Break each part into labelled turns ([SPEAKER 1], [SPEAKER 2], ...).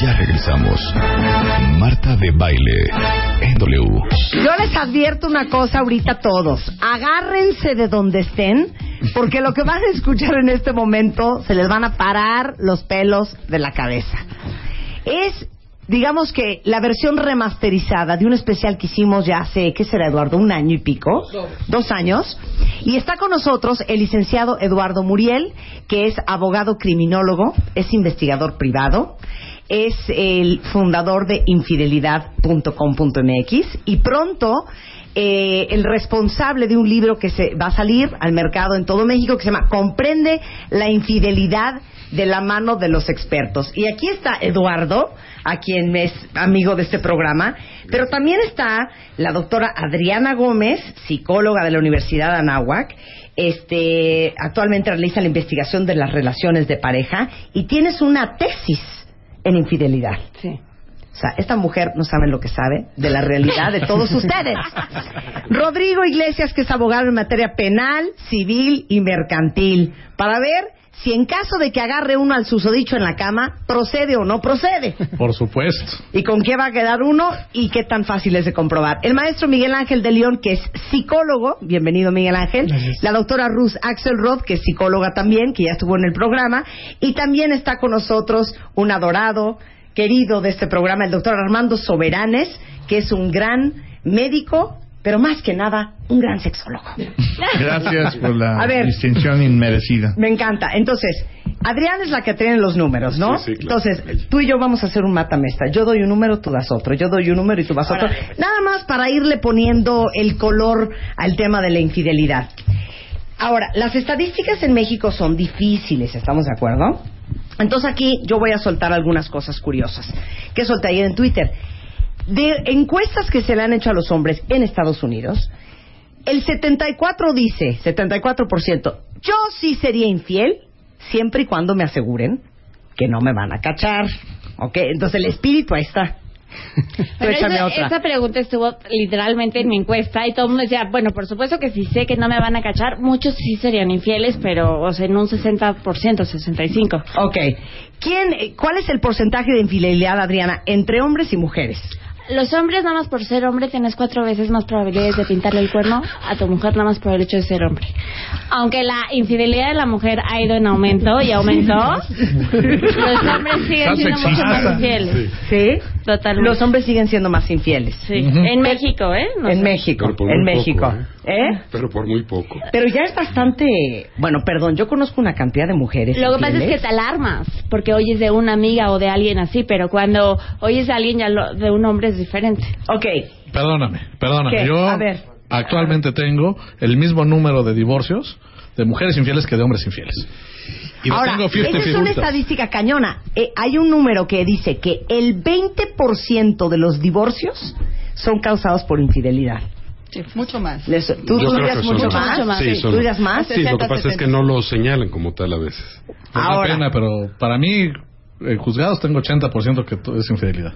[SPEAKER 1] Ya regresamos. Marta de Baile en.
[SPEAKER 2] Yo les advierto una cosa ahorita a todos. Agárrense de donde estén, porque lo que van a escuchar en este momento se les van a parar los pelos de la cabeza. Es, digamos que, la versión remasterizada de un especial que hicimos ya hace, ¿qué será, Eduardo? Un año y pico. Dos años. Y está con nosotros el licenciado Eduardo Muriel, que es abogado criminólogo, es investigador privado, es el fundador de infidelidad.com.mx y pronto eh, el responsable de un libro que se va a salir al mercado en todo México que se llama Comprende la infidelidad de la mano de los expertos. Y aquí está Eduardo, a quien es amigo de este programa, pero también está la doctora Adriana Gómez, psicóloga de la Universidad de Anáhuac, este, actualmente realiza la investigación de las relaciones de pareja y tienes una tesis en infidelidad.
[SPEAKER 3] Sí.
[SPEAKER 2] O sea, esta mujer no sabe lo que sabe de la realidad de todos ustedes. Rodrigo Iglesias, que es abogado en materia penal, civil y mercantil, para ver si en caso de que agarre uno al susodicho en la cama, procede o no procede.
[SPEAKER 4] Por supuesto.
[SPEAKER 2] Y con qué va a quedar uno y qué tan fácil es de comprobar. El maestro Miguel Ángel de León, que es psicólogo, bienvenido Miguel Ángel. La doctora Ruth Axelrod, que es psicóloga también, que ya estuvo en el programa. Y también está con nosotros un adorado, querido de este programa, el doctor Armando Soberanes, que es un gran médico, pero más que nada, un gran sexólogo.
[SPEAKER 5] Gracias por la
[SPEAKER 2] ver.
[SPEAKER 5] distinción inmerecida.
[SPEAKER 2] Me encanta. Entonces, Adrián es la que tiene los números, ¿no?
[SPEAKER 6] Sí, sí, claro.
[SPEAKER 2] Entonces, tú y yo vamos a hacer un matamesta. Yo doy un número, tú das otro. Yo doy un número y tú das otro. Nada más para irle poniendo el color al tema de la infidelidad. Ahora, las estadísticas en México son difíciles, ¿estamos de acuerdo? Entonces aquí yo voy a soltar algunas cosas curiosas que solté ayer en Twitter. De encuestas que se le han hecho a los hombres en Estados Unidos, el 74 dice, 74%, yo sí sería infiel siempre y cuando me aseguren que no me van a cachar. ¿Ok? Entonces el espíritu ahí está.
[SPEAKER 3] Pero
[SPEAKER 2] otra.
[SPEAKER 3] esa pregunta estuvo literalmente en mi encuesta y todo el mundo decía, bueno, por supuesto que si sé que no me van a cachar, muchos sí serían infieles, pero o sea, en un 60%, 65%.
[SPEAKER 2] Ok. ¿Quién, ¿Cuál es el porcentaje de infidelidad, Adriana, entre hombres y mujeres?
[SPEAKER 3] Los hombres, nada más por ser hombre, tienes cuatro veces más probabilidades de pintarle el cuerno a tu mujer, nada más por el hecho de ser hombre. Aunque la infidelidad de la mujer ha ido en aumento y aumentó, los hombres siguen siendo mucho más infieles.
[SPEAKER 2] ¿Sí?
[SPEAKER 3] Totalmente.
[SPEAKER 2] Los hombres siguen siendo más infieles.
[SPEAKER 3] Sí. En México, ¿eh? No
[SPEAKER 2] en
[SPEAKER 3] sé.
[SPEAKER 2] México,
[SPEAKER 6] Pero por
[SPEAKER 2] en
[SPEAKER 6] muy
[SPEAKER 2] México.
[SPEAKER 6] poco,
[SPEAKER 2] ¿Eh?
[SPEAKER 6] Pero por muy poco.
[SPEAKER 2] Pero ya es bastante... Bueno, perdón, yo conozco una cantidad de mujeres
[SPEAKER 3] Lo que pasa es que te alarmas, porque oyes de una amiga o de alguien así, pero cuando oyes de alguien ya lo- de un hombre es diferente.
[SPEAKER 2] Ok,
[SPEAKER 4] Perdóname, perdóname.
[SPEAKER 2] ¿Qué?
[SPEAKER 4] Yo
[SPEAKER 2] A ver.
[SPEAKER 4] actualmente tengo el mismo número de divorcios de mujeres infieles que de hombres infieles. Y
[SPEAKER 2] Ahora,
[SPEAKER 4] tengo 50
[SPEAKER 2] esa es una estadística cañona. Eh, hay un número que dice que el 20% de los divorcios son causados por infidelidad.
[SPEAKER 7] Mucho más.
[SPEAKER 2] Les- ¿Tú, tú dirías
[SPEAKER 6] son
[SPEAKER 2] mucho
[SPEAKER 6] más.
[SPEAKER 2] más?
[SPEAKER 6] Sí, son-
[SPEAKER 2] ¿Tú dirías más?
[SPEAKER 6] Sí, lo que pasa es que no lo señalan como tal a veces.
[SPEAKER 4] Me da
[SPEAKER 2] Ahora.
[SPEAKER 4] pena, pero para mí, en juzgados tengo 80% que es infidelidad.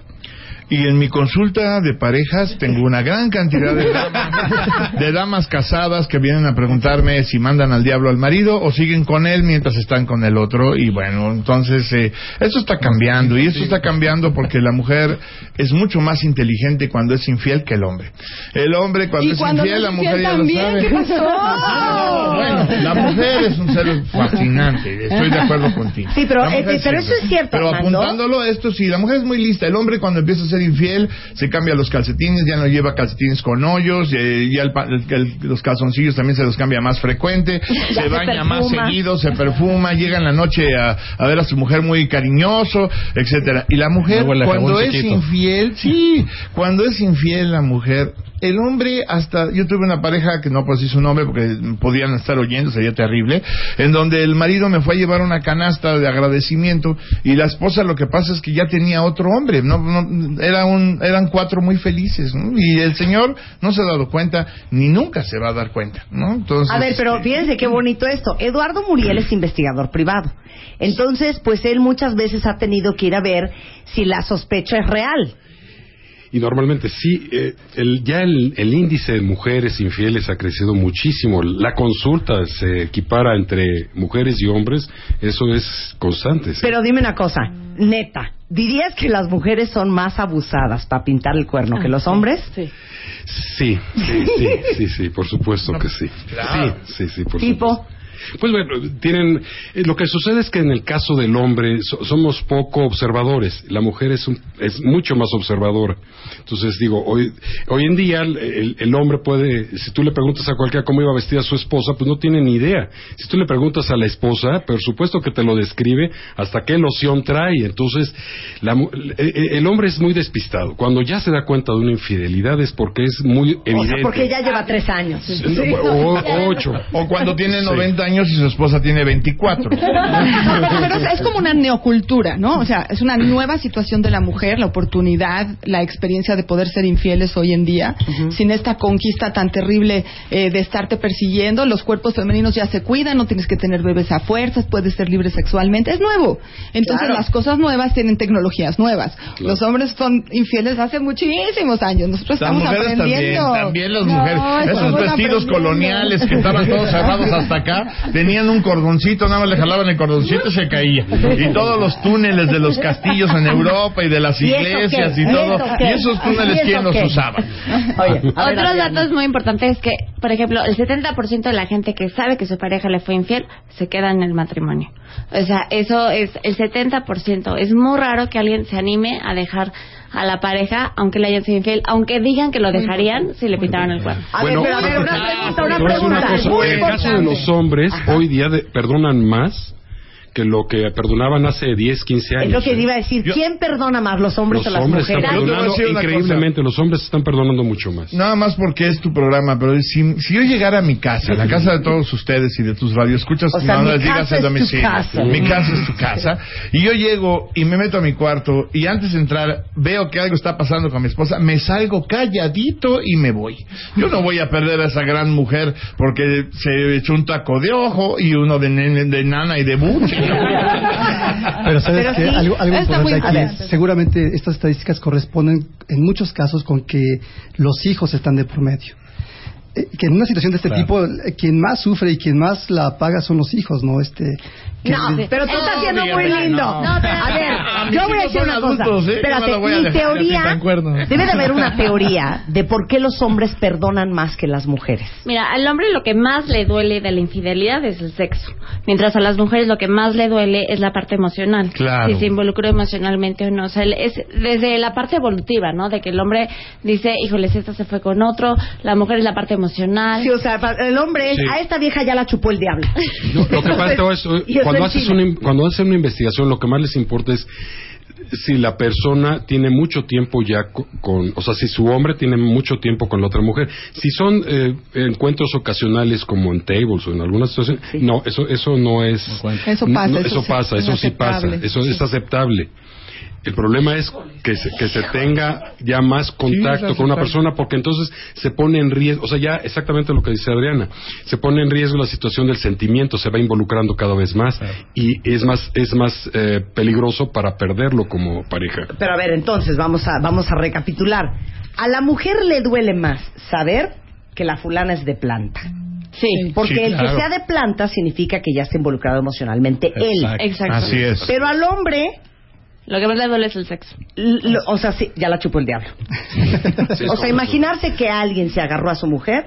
[SPEAKER 5] Y en mi consulta de parejas tengo una gran cantidad de damas, de damas casadas que vienen a preguntarme si mandan al diablo al marido o siguen con él mientras están con el otro. Y bueno, entonces eh, eso está cambiando. Y eso está cambiando porque la mujer es mucho más inteligente cuando es infiel que el hombre. El hombre cuando es
[SPEAKER 7] cuando
[SPEAKER 5] infiel,
[SPEAKER 7] no
[SPEAKER 5] la
[SPEAKER 7] es
[SPEAKER 5] mujer
[SPEAKER 7] infiel
[SPEAKER 5] ya lo
[SPEAKER 7] también,
[SPEAKER 5] sabe.
[SPEAKER 7] ¿qué pasó?
[SPEAKER 5] No, bueno, la mujer es un ser fascinante. Estoy de acuerdo contigo.
[SPEAKER 2] Sí, pero,
[SPEAKER 5] La
[SPEAKER 2] eh, pero eso es cierto,
[SPEAKER 5] Pero apuntándolo a esto, sí, la mujer es muy lista. El hombre cuando empieza a ser infiel se cambia los calcetines, ya no lleva calcetines con hoyos, eh, ya el pa- el- el- los calzoncillos también se los cambia más frecuente,
[SPEAKER 2] Ya
[SPEAKER 5] se
[SPEAKER 2] se
[SPEAKER 5] baña más seguido, se perfuma, llega en la noche a, a ver a su mujer muy cariñoso, etcétera. Y la mujer cuando es
[SPEAKER 4] chiquito.
[SPEAKER 5] infiel, sí, cuando es infiel la mujer, el hombre hasta, yo tuve una pareja que no puedo decir su nombre porque podían estar oyendo, sería terrible, en donde el marido me fue a llevar una canasta de agradecimiento y la esposa lo que pasa es que ya tenía otro hombre, no, no- era un, eran cuatro muy felices, ¿no? y el señor no se ha dado cuenta ni nunca se va a dar cuenta, ¿no? Entonces,
[SPEAKER 2] A ver, pero
[SPEAKER 5] este,
[SPEAKER 2] fíjense qué bonito esto. Eduardo Muriel es investigador privado. Entonces, pues él muchas veces ha tenido que ir a ver si la sospecha es real.
[SPEAKER 6] Y normalmente sí, eh, el, ya el, el índice de mujeres infieles ha crecido muchísimo. La consulta se equipara entre mujeres y hombres, eso es constante. sí.
[SPEAKER 2] Pero dime una cosa, neta, ¿dirías que las mujeres son más abusadas para pintar el cuerno que los hombres?
[SPEAKER 3] Sí.
[SPEAKER 6] Sí, sí, sí, sí, sí, por supuesto que sí.
[SPEAKER 5] claro.
[SPEAKER 6] Sí, sí, sí, por
[SPEAKER 2] Tipo.
[SPEAKER 6] supuesto. Pues bueno, tienen. eh, lo que sucede es que en el caso del hombre so- somos poco observadores. La mujer es, un- es mucho más observadora. Entonces digo, hoy, hoy en día el, el- el hombre puede, si tú le preguntas a cualquiera cómo iba vestida su esposa, pues no tiene ni idea. Si tú le preguntas a la esposa, por supuesto que te lo describe hasta qué loción trae. Entonces, la mu- eh, el hombre es muy despistado. Cuando ya se da cuenta de una infidelidad es porque es muy
[SPEAKER 2] O
[SPEAKER 6] evidente.
[SPEAKER 2] sea, porque ya lleva tres años.
[SPEAKER 6] No, o, o ocho.
[SPEAKER 5] O cuando tiene
[SPEAKER 6] Sí.
[SPEAKER 5] 90 años y su esposa tiene 24.
[SPEAKER 7] Pero es, es como una neocultura, ¿no? O sea, es una nueva situación de la mujer, la oportunidad, la experiencia de poder ser infieles hoy en día, sin esta conquista tan terrible eh, de estarte persiguiendo. Los cuerpos femeninos ya se cuidan, no tienes que tener bebés a fuerzas, puedes ser libre sexualmente. Es nuevo. Entonces,
[SPEAKER 2] Claro.
[SPEAKER 7] las cosas nuevas tienen tecnologías nuevas. Los hombres son infieles hace muchísimos años. Nosotros
[SPEAKER 5] Las
[SPEAKER 7] estamos
[SPEAKER 5] mujeres también,
[SPEAKER 7] aprendiendo.
[SPEAKER 5] también las
[SPEAKER 7] No,
[SPEAKER 5] mujeres. Esos vestidos
[SPEAKER 7] aprendiendo.
[SPEAKER 5] coloniales que estaban todos cerrados hasta acá, tenían un cordoncito, nada más le jalaban el cordoncito y se caía. Y todos los túneles de los castillos en Europa y de las
[SPEAKER 2] ¿Y eso
[SPEAKER 5] iglesias
[SPEAKER 2] qué?
[SPEAKER 5] y
[SPEAKER 2] ¿Y
[SPEAKER 5] todo. Y esos túneles,
[SPEAKER 2] ¿Y eso
[SPEAKER 5] ¿quién los usaba?
[SPEAKER 2] Oye,
[SPEAKER 3] Otros datos muy importantes es que, por ejemplo, el 70% de la gente que sabe que su pareja le fue infiel se queda en el matrimonio. O sea, eso es el 70%. Es muy raro que alguien se anime a dejar a la pareja, aunque le hayan sido infiel, aunque digan que lo dejarían si le pintaron el cuerno.
[SPEAKER 2] A
[SPEAKER 6] Bueno,
[SPEAKER 2] ver, pero a ver, una pregunta, una pregunta.
[SPEAKER 6] cosa,
[SPEAKER 2] muy
[SPEAKER 6] en el caso de los hombres, hoy día de- perdonan más que lo que perdonaban hace 10, 15 años.
[SPEAKER 2] Es lo que
[SPEAKER 6] ¿eh?
[SPEAKER 2] iba a decir.
[SPEAKER 5] Yo-
[SPEAKER 2] ¿Quién perdona más, los hombres
[SPEAKER 6] Los
[SPEAKER 2] o las
[SPEAKER 6] hombres están
[SPEAKER 2] mujeres?
[SPEAKER 5] A
[SPEAKER 6] perdonando increíblemente, los hombres están perdonando mucho más.
[SPEAKER 5] Nada más porque es tu programa, pero si, si yo llegara a mi casa, la casa de todos ustedes y de tus radioescuchas,
[SPEAKER 2] O sea,
[SPEAKER 5] no digas
[SPEAKER 2] casa
[SPEAKER 5] el
[SPEAKER 2] es tu
[SPEAKER 5] domicilio.
[SPEAKER 2] casa.
[SPEAKER 5] Mi casa es tu casa. Y yo llego y me meto a mi cuarto y antes de entrar veo que algo está pasando con mi esposa, me salgo calladito y me voy. Yo no voy a perder a esa gran mujer porque se echó un taco de ojo y uno de, nene- de nana y de buche.
[SPEAKER 8] Pero sabes
[SPEAKER 2] Pero
[SPEAKER 8] que
[SPEAKER 2] sí,
[SPEAKER 8] algo, algo importante aquí. es, seguramente estas estadísticas corresponden en muchos casos con que los hijos están de por medio. Eh, que en una situación de este
[SPEAKER 4] Claro.
[SPEAKER 8] tipo, eh, quien más sufre y quien más la paga son los hijos, ¿no? Este, que-
[SPEAKER 2] No, pero tú estás siendo muy lindo.
[SPEAKER 5] no.
[SPEAKER 2] a ver, yo voy a decir una cosa.
[SPEAKER 5] adultos, ¿eh?
[SPEAKER 2] Espérate,
[SPEAKER 5] no
[SPEAKER 2] mi teoría. Debe de haber una teoría de por qué los hombres perdonan más que las mujeres.
[SPEAKER 3] Mira, al hombre lo que más le duele de la infidelidad es el sexo, mientras a las mujeres lo que más le duele es la parte emocional.
[SPEAKER 5] Claro.
[SPEAKER 3] Si se involucró emocionalmente o no. O sea, el- es desde la parte evolutiva, ¿no? De que el hombre dice, híjoles, esta se fue con otro, la mujer es la parte emocional.
[SPEAKER 2] Sí, o sea, pa- el hombre es,
[SPEAKER 6] Sí.
[SPEAKER 2] a esta vieja ya la chupó el diablo.
[SPEAKER 6] No, lo que pasa es cuando haces, una, cuando haces una investigación, lo que más les importa es si la persona tiene mucho tiempo ya co- con, o sea, si su hombre tiene mucho tiempo con la otra mujer. Si son eh, encuentros ocasionales como en tables o en alguna situación, no, eso eso no es.
[SPEAKER 7] Eso pasa,
[SPEAKER 6] no,
[SPEAKER 7] eso
[SPEAKER 6] eso
[SPEAKER 7] sí,
[SPEAKER 6] pasa, eso sí pasa, eso es aceptable. El problema es que se, que se tenga ya más contacto con una persona porque entonces se pone en riesgo, o sea, ya exactamente lo que dice Adriana, se pone en riesgo la situación del sentimiento, se va involucrando cada vez más y es más es más eh, peligroso para perderlo como pareja.
[SPEAKER 2] Pero a ver, entonces vamos a vamos a recapitular. A la mujer le duele más saber que la fulana es de planta.
[SPEAKER 3] Sí.
[SPEAKER 2] Porque
[SPEAKER 5] Sí,
[SPEAKER 2] el que sea de planta significa que ya está involucrado emocionalmente él.
[SPEAKER 4] Exacto.
[SPEAKER 5] Así es.
[SPEAKER 2] Pero al hombre,
[SPEAKER 3] Lo que más le duele es el sexo.
[SPEAKER 2] l- o sea, sí, ya la chupó el diablo.
[SPEAKER 6] Sí,
[SPEAKER 2] o sea, imaginarse que alguien se agarró a su mujer,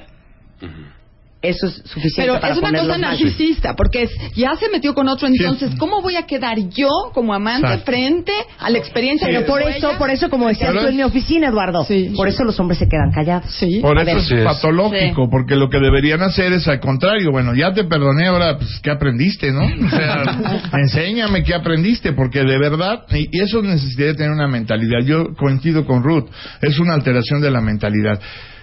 [SPEAKER 2] eso es suficiente
[SPEAKER 7] Pero
[SPEAKER 2] para
[SPEAKER 7] es una cosa
[SPEAKER 2] mal.
[SPEAKER 7] narcisista, porque es, ya se metió con otro, entonces, ¿cómo voy a quedar yo como amante
[SPEAKER 5] Exacto.
[SPEAKER 7] frente a la experiencia
[SPEAKER 2] Pero por eso, por eso, como decías tú en
[SPEAKER 5] es-
[SPEAKER 2] mi oficina, Eduardo,
[SPEAKER 7] Sí.
[SPEAKER 2] por eso los hombres se quedan callados.
[SPEAKER 7] Sí.
[SPEAKER 5] Por
[SPEAKER 2] A
[SPEAKER 5] eso
[SPEAKER 2] ver.
[SPEAKER 5] es. patológico, porque lo que deberían hacer es al contrario. Bueno, ya te perdoné, ahora, pues, ¿qué aprendiste, no? O sea, enséñame qué aprendiste, porque de verdad, y, y eso necesitaría tener una mentalidad. Yo coincido con Ruth, es una alteración de la mentalidad.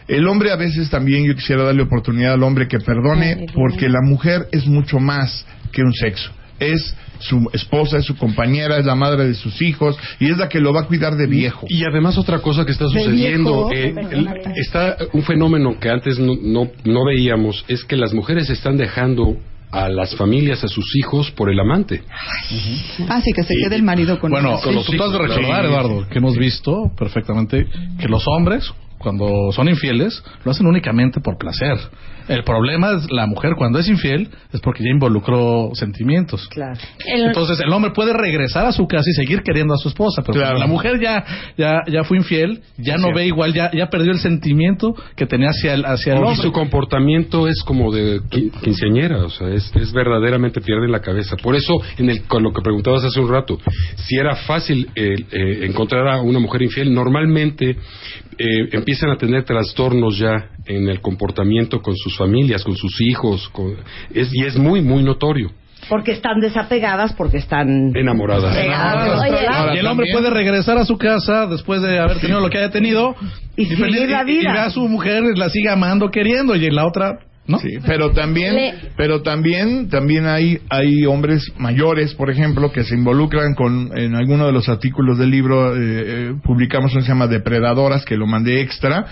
[SPEAKER 5] El hombre a veces también, yo quisiera darle oportunidad al hombre que perdone, porque la mujer es mucho más que un sexo. Es su esposa, es su compañera, es la madre de sus hijos, y es la que lo va a cuidar de viejo.
[SPEAKER 6] Y además otra cosa que está sucediendo, eh, el- está un fenómeno que antes no, no, no veíamos, es que las mujeres están dejando a las familias, a sus hijos por el amante.
[SPEAKER 7] Así que se quede el marido con
[SPEAKER 4] Bueno,
[SPEAKER 7] los
[SPEAKER 4] tú
[SPEAKER 7] hijos.
[SPEAKER 4] tú has de recordar, Eduardo, que hemos visto perfectamente que los hombres, cuando son infieles, lo hacen únicamente por placer. El problema es la mujer cuando es infiel, es porque ya involucró sentimientos.
[SPEAKER 2] Claro.
[SPEAKER 3] El-
[SPEAKER 4] Entonces el hombre puede regresar a su casa y seguir queriendo a su esposa, pero
[SPEAKER 5] Claro.
[SPEAKER 4] la mujer ya, ya, ya fue infiel, ya no
[SPEAKER 5] Cierto.
[SPEAKER 4] ve igual, ya, ya perdió el sentimiento que tenía hacia el, hacia el
[SPEAKER 6] Y
[SPEAKER 4] hombre.
[SPEAKER 6] su comportamiento es como de qui- quinceañera, o sea, es, es verdaderamente pierde la cabeza. Por eso, en el, con lo que preguntabas hace un rato, si era fácil eh, eh, encontrar a una mujer infiel, normalmente eh, empiezan a tener trastornos ya en el comportamiento con sus familias, con sus hijos, con- es, y es muy, muy notorio.
[SPEAKER 2] Porque están desapegadas, porque están
[SPEAKER 6] Enamoradas.
[SPEAKER 2] pegadas.
[SPEAKER 3] Oye,
[SPEAKER 5] Ahora,
[SPEAKER 4] y el hombre
[SPEAKER 5] también-
[SPEAKER 4] puede regresar a su casa después de haber tenido lo que haya tenido
[SPEAKER 2] Y seguir la
[SPEAKER 4] y-
[SPEAKER 2] vida.
[SPEAKER 4] y ve a su mujer la sigue amando, queriendo y en la otra, ¿no?
[SPEAKER 5] Sí, pero también,
[SPEAKER 3] Le-
[SPEAKER 5] pero también, también hay, hay hombres mayores, por ejemplo, que se involucran con, en alguno de los artículos del libro, eh, eh, publicamos uno que se llama Depredadoras, que lo mandé extra,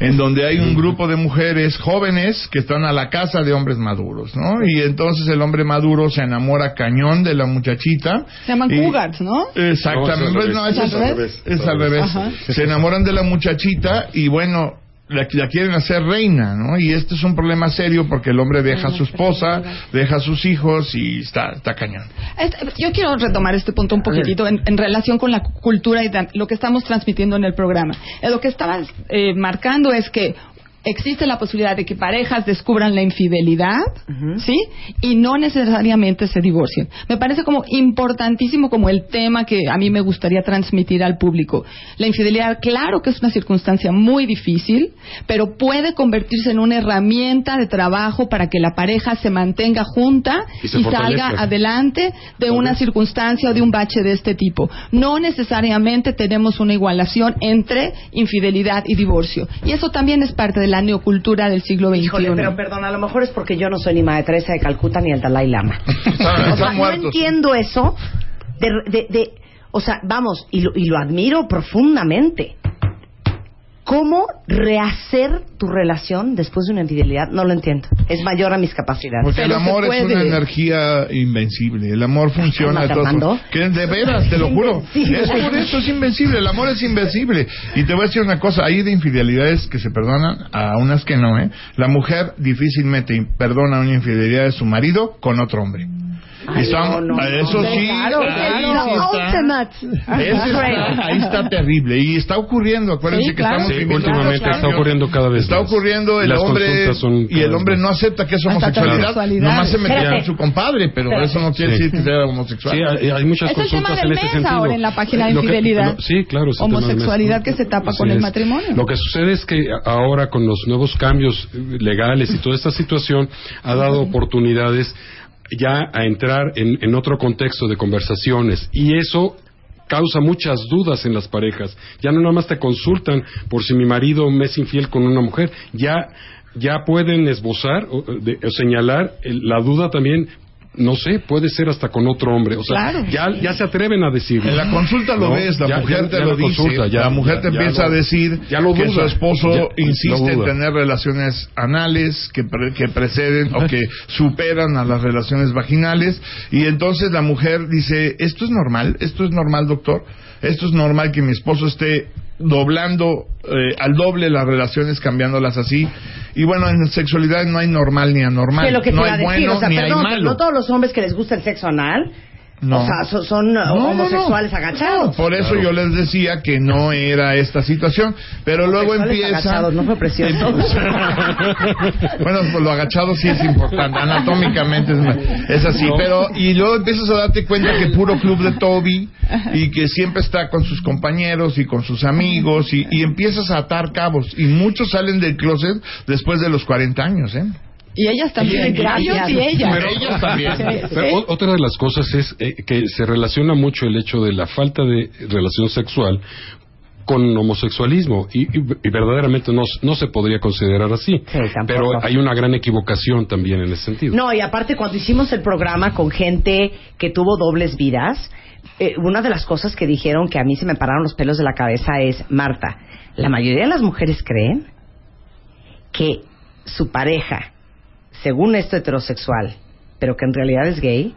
[SPEAKER 5] en donde hay un grupo de mujeres jóvenes que están a la casa de hombres maduros, ¿no? Y entonces el hombre maduro se enamora cañón de la muchachita.
[SPEAKER 7] Se llaman
[SPEAKER 5] y-
[SPEAKER 7] cougars, ¿no?
[SPEAKER 5] Exactamente,
[SPEAKER 6] No, es al revés.
[SPEAKER 5] es,
[SPEAKER 7] ¿Es al revés?
[SPEAKER 5] Se enamoran de la muchachita y bueno, la, la quieren hacer reina, ¿no? Y este es un problema serio porque el hombre deja a su esposa, deja a sus hijos y está, está cañón.
[SPEAKER 7] Yo quiero retomar este punto un poquitito en, en relación con la cultura y lo que estamos transmitiendo en el programa. Eh, lo que estabas eh, marcando es que existe la posibilidad de que parejas descubran la infidelidad, ¿sí? Y no necesariamente se divorcien. Me parece como importantísimo como el tema que a mí me gustaría transmitir al público. La infidelidad, claro que es una circunstancia muy difícil, pero puede convertirse en una herramienta de trabajo para que la pareja se mantenga junta
[SPEAKER 6] Y
[SPEAKER 7] y salga adelante de una circunstancia o de un bache de este tipo. No necesariamente tenemos una igualación entre infidelidad y divorcio. Y eso también es parte de la neocultura del siglo XXI.
[SPEAKER 2] Híjole, pero perdón, a lo mejor es porque yo no soy ni Madre Teresa de Calcuta ni el Dalai Lama. O sea, no entiendo eso de, de, de- o sea, vamos, y lo, y lo admiro profundamente. ¿Cómo rehacer tu relación después de una infidelidad? No lo entiendo. Es mayor a mis capacidades.
[SPEAKER 5] Porque el
[SPEAKER 7] Pero
[SPEAKER 5] amor es una energía invencible. El amor funciona de todas. Que de veras, te lo juro. Es por eso, es invencible. El amor es invencible. Y te voy a decir una cosa. Hay de infidelidades que se perdonan, a unas que no, ¿eh? La mujer difícilmente perdona una infidelidad de su marido con otro hombre.
[SPEAKER 2] Ay, no, no,
[SPEAKER 5] eso
[SPEAKER 2] no,
[SPEAKER 5] sí,
[SPEAKER 2] claro,
[SPEAKER 5] ahí
[SPEAKER 2] claro.
[SPEAKER 5] sí está. Ahí está terrible y está ocurriendo. Acuérdense
[SPEAKER 7] Sí,
[SPEAKER 5] que
[SPEAKER 7] claro.
[SPEAKER 5] estamos
[SPEAKER 6] Sí,
[SPEAKER 5] viviendo
[SPEAKER 6] últimamente está ocurriendo cada vez
[SPEAKER 5] Está
[SPEAKER 6] más.
[SPEAKER 5] ocurriendo el
[SPEAKER 6] las
[SPEAKER 5] hombre y el hombre no acepta que es homosexualidad. Nomás se
[SPEAKER 2] Espérate.
[SPEAKER 5] con su compadre, pero
[SPEAKER 2] Espérate.
[SPEAKER 5] eso no quiere decir que sea homosexual.
[SPEAKER 6] Sí, hay, muchas
[SPEAKER 7] Es el tema
[SPEAKER 6] consultas
[SPEAKER 7] del
[SPEAKER 6] en ese sentido.
[SPEAKER 7] ahora en la página de
[SPEAKER 6] Lo que-
[SPEAKER 7] infidelidad.
[SPEAKER 6] lo- sí, claro.
[SPEAKER 7] Homosexualidad que se tapa con el matrimonio.
[SPEAKER 6] Lo que sucede es que ahora con los nuevos cambios legales y toda esta situación ha dado oportunidades ya a entrar en, en otro contexto de conversaciones y eso causa muchas dudas en las parejas. Ya no nada más te consultan por si mi marido me es infiel con una mujer, ya ya pueden esbozar o, de- o señalar la duda también no sé, puede ser hasta con otro hombre. O sea,
[SPEAKER 7] Claro.
[SPEAKER 6] ya, ya se atreven a decirlo.
[SPEAKER 5] En la consulta lo
[SPEAKER 6] No,
[SPEAKER 5] ves, la
[SPEAKER 6] ya-
[SPEAKER 5] mujer
[SPEAKER 6] ya-
[SPEAKER 5] te
[SPEAKER 6] ya
[SPEAKER 5] lo dice,
[SPEAKER 6] consulta, ya-
[SPEAKER 5] la mujer
[SPEAKER 6] ya-
[SPEAKER 5] te
[SPEAKER 6] ya
[SPEAKER 5] empieza
[SPEAKER 6] lo-
[SPEAKER 5] a decir
[SPEAKER 6] ya lo
[SPEAKER 5] que su esposo
[SPEAKER 6] Ya-
[SPEAKER 5] insiste en tener relaciones anales que, pre- que preceden o que superan a las relaciones vaginales y entonces la mujer dice, esto es normal, esto es normal doctor, esto es normal que mi esposo esté doblando eh, al doble las relaciones, cambiándolas así. Y bueno, en sexualidad no hay normal ni anormal.
[SPEAKER 2] Que lo que
[SPEAKER 5] no hay
[SPEAKER 2] decir,
[SPEAKER 5] bueno
[SPEAKER 2] o sea,
[SPEAKER 5] ni hay malo.
[SPEAKER 2] no todos los hombres que les gusta el sexo anal,
[SPEAKER 5] No.
[SPEAKER 2] o sea, so- son,
[SPEAKER 5] No, no, no.
[SPEAKER 2] homosexuales agachados.
[SPEAKER 5] Por eso yo les decía que no era esta situación. Pero luego empieza.
[SPEAKER 2] agachados, no fue precioso.
[SPEAKER 5] bueno, pues lo agachado sí es importante. Anatómicamente es, es así. Pero, y luego empiezas a darte cuenta que puro club de Toby y que siempre está con sus compañeros y con sus amigos y, y empiezas a atar cabos. Y muchos salen del closet después de los 40 años, ¿eh?
[SPEAKER 7] Y ellas también. Ellos y ellas.
[SPEAKER 5] Pero ellas también.
[SPEAKER 6] Pero otra de las cosas es eh, que se relaciona mucho el hecho de la falta de relación sexual con homosexualismo y, y- y verdaderamente no, no se podría considerar así.
[SPEAKER 2] Sí.
[SPEAKER 6] Pero hay una gran equivocación también en ese sentido.
[SPEAKER 2] No, y aparte cuando hicimos el programa con gente que tuvo dobles vidas, eh, una de las cosas que dijeron que a mí se me pararon los pelos de la cabeza es, Marta, la mayoría de las mujeres creen que su pareja, según esto heterosexual, pero que en realidad es gay,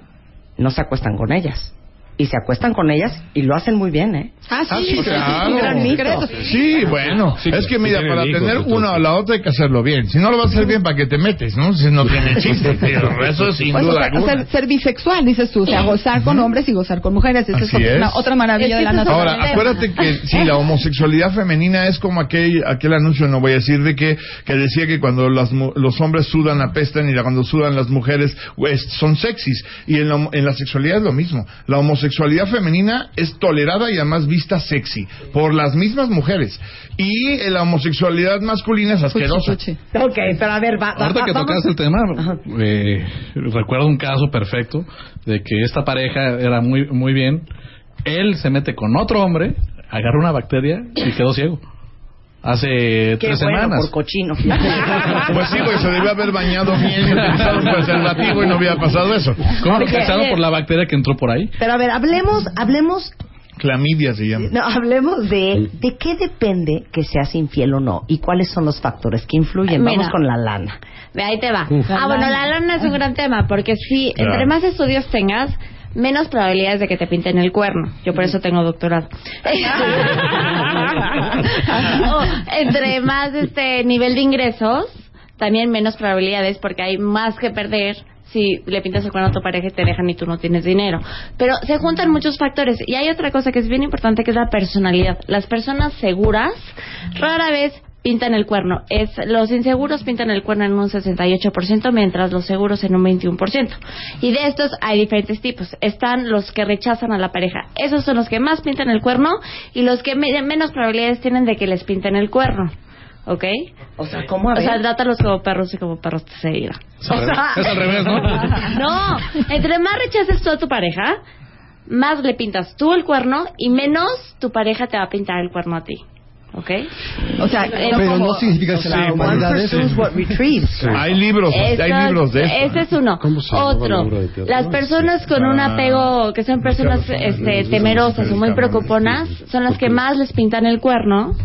[SPEAKER 2] no se acuestan con ellas. Y se acuestan con ellas y lo hacen muy bien, ¿eh?
[SPEAKER 7] Ah, sí,
[SPEAKER 5] Ah, sí,
[SPEAKER 7] sí,
[SPEAKER 5] claro.
[SPEAKER 2] gran mito.
[SPEAKER 5] Sí, bueno,
[SPEAKER 6] Sí,
[SPEAKER 5] es que
[SPEAKER 6] sí
[SPEAKER 5] mira, para tener una o la otra hay que hacerlo bien. Si no lo vas a hacer bien, ¿para qué te metes? No, si no tiene chiste, tío. Eso es sin
[SPEAKER 7] Pues, o
[SPEAKER 5] duda
[SPEAKER 7] sea,
[SPEAKER 5] alguna.
[SPEAKER 7] ser, ser bisexual, dices tú, o sea, gozar con hombres y gozar con mujeres. Esa
[SPEAKER 5] Así
[SPEAKER 7] es,
[SPEAKER 5] es.
[SPEAKER 7] una- otra maravilla
[SPEAKER 3] Es
[SPEAKER 7] de la naturaleza.
[SPEAKER 5] Ahora, acuérdate que si la homosexualidad femenina es como aquel, aquel anuncio, no voy a decir, de que, que decía que cuando las mu- los hombres sudan apestan y cuando sudan las mujeres pues, son sexys. Y en la, en la sexualidad es lo mismo. La homosexualidad femenina es tolerada y además vista sexy por las mismas mujeres. Y eh, la homosexualidad masculina es asquerosa.
[SPEAKER 7] Fuchi,
[SPEAKER 2] Ok, pero a ver, va, va-
[SPEAKER 4] Ahorita
[SPEAKER 2] va-
[SPEAKER 4] que
[SPEAKER 2] vamos-
[SPEAKER 4] tocaste el tema, eh, recuerdo un caso perfecto de que esta pareja era muy muy bien. Él se mete con otro hombre, agarra una bacteria y quedó ciego. Hace
[SPEAKER 2] Qué
[SPEAKER 4] tres
[SPEAKER 2] bueno,
[SPEAKER 4] semanas.
[SPEAKER 2] por cochino.
[SPEAKER 5] Pues sí, porque se debió haber bañado bien y utilizado un preservativo y no hubiera pasado eso.
[SPEAKER 4] ¿Cómo
[SPEAKER 2] oye.
[SPEAKER 4] por la bacteria que entró por ahí?
[SPEAKER 2] Pero a ver, hablemos, hablemos,
[SPEAKER 5] Clamidia se llama.
[SPEAKER 2] no, hablemos de de qué depende que seas infiel o no y cuáles son los factores que influyen. Vamos
[SPEAKER 3] Mira.
[SPEAKER 2] con la lana.
[SPEAKER 3] Ve, ahí te va.
[SPEAKER 6] Uf.
[SPEAKER 3] Ah, bueno, la lana es un gran tema, porque si
[SPEAKER 5] Claro.
[SPEAKER 3] entre más estudios tengas, menos probabilidades de que te pinten el cuerno. Yo por eso tengo doctorado. O, entre más este nivel de ingresos, también menos probabilidades, porque hay más que perder si le pintas el cuerno a tu pareja y te dejan y tú no tienes dinero. Pero se juntan muchos factores. Y hay otra cosa que es bien importante, que es la personalidad. Las personas seguras rara vez pintan el cuerno. Es, los inseguros pintan el cuerno en un 68%, mientras los seguros en un 21%. Y de estos hay diferentes tipos. Están los que rechazan a la pareja. Esos son los que más pintan el cuerno y los que me- menos probabilidades tienen de que les pinten el cuerno. ¿Ok?
[SPEAKER 2] O sea, ¿cómo a
[SPEAKER 3] O sea, trátalos como perros y como perros te.
[SPEAKER 4] Es al revés, es al revés, ¿no?
[SPEAKER 3] No, entre más rechaces tú a tu pareja, más le pintas tú el cuerno y menos tu pareja te va a pintar el cuerno a ti. ¿Ok?
[SPEAKER 7] O sea,
[SPEAKER 8] Pero
[SPEAKER 3] como-
[SPEAKER 8] no significa que la
[SPEAKER 5] Sí,
[SPEAKER 8] humanidad es...
[SPEAKER 5] Hay libros, hay libros de eso.
[SPEAKER 3] Ese es uno.
[SPEAKER 6] ¿Cómo se llamaba la
[SPEAKER 3] Otro, las personas con un
[SPEAKER 5] Ah.
[SPEAKER 3] apego, que son personas este, temerosas o muy preocuponas, son las que más les pintan el cuerno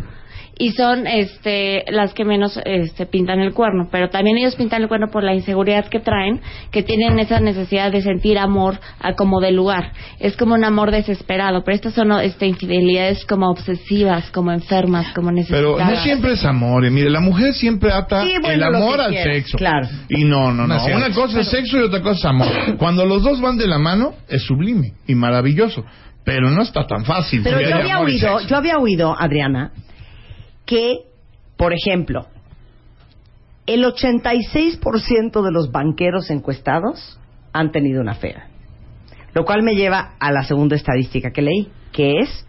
[SPEAKER 3] y son este las que menos este pintan el cuerno, pero también ellos pintan el cuerno por la inseguridad que traen, que tienen esa necesidad de sentir amor a como de lugar. Es como un amor desesperado, pero estas son este infidelidades como obsesivas, como enfermas, como
[SPEAKER 5] Pero
[SPEAKER 3] necesitadas.
[SPEAKER 5] no siempre es amor. Mire, la mujer siempre ata
[SPEAKER 2] Sí, bueno,
[SPEAKER 5] el amor al sexo.
[SPEAKER 2] claro.
[SPEAKER 5] Y no, no,
[SPEAKER 4] No
[SPEAKER 5] no. Una cosa es sexo y otra cosa es amor. Cuando los dos van de la mano, es sublime y maravilloso. Pero no está tan fácil.
[SPEAKER 2] Pero yo había oído, yo había oído, Adriana, que, por ejemplo, el 86% de los banqueros encuestados han tenido una fea. Lo cual me lleva a la segunda estadística que leí, que es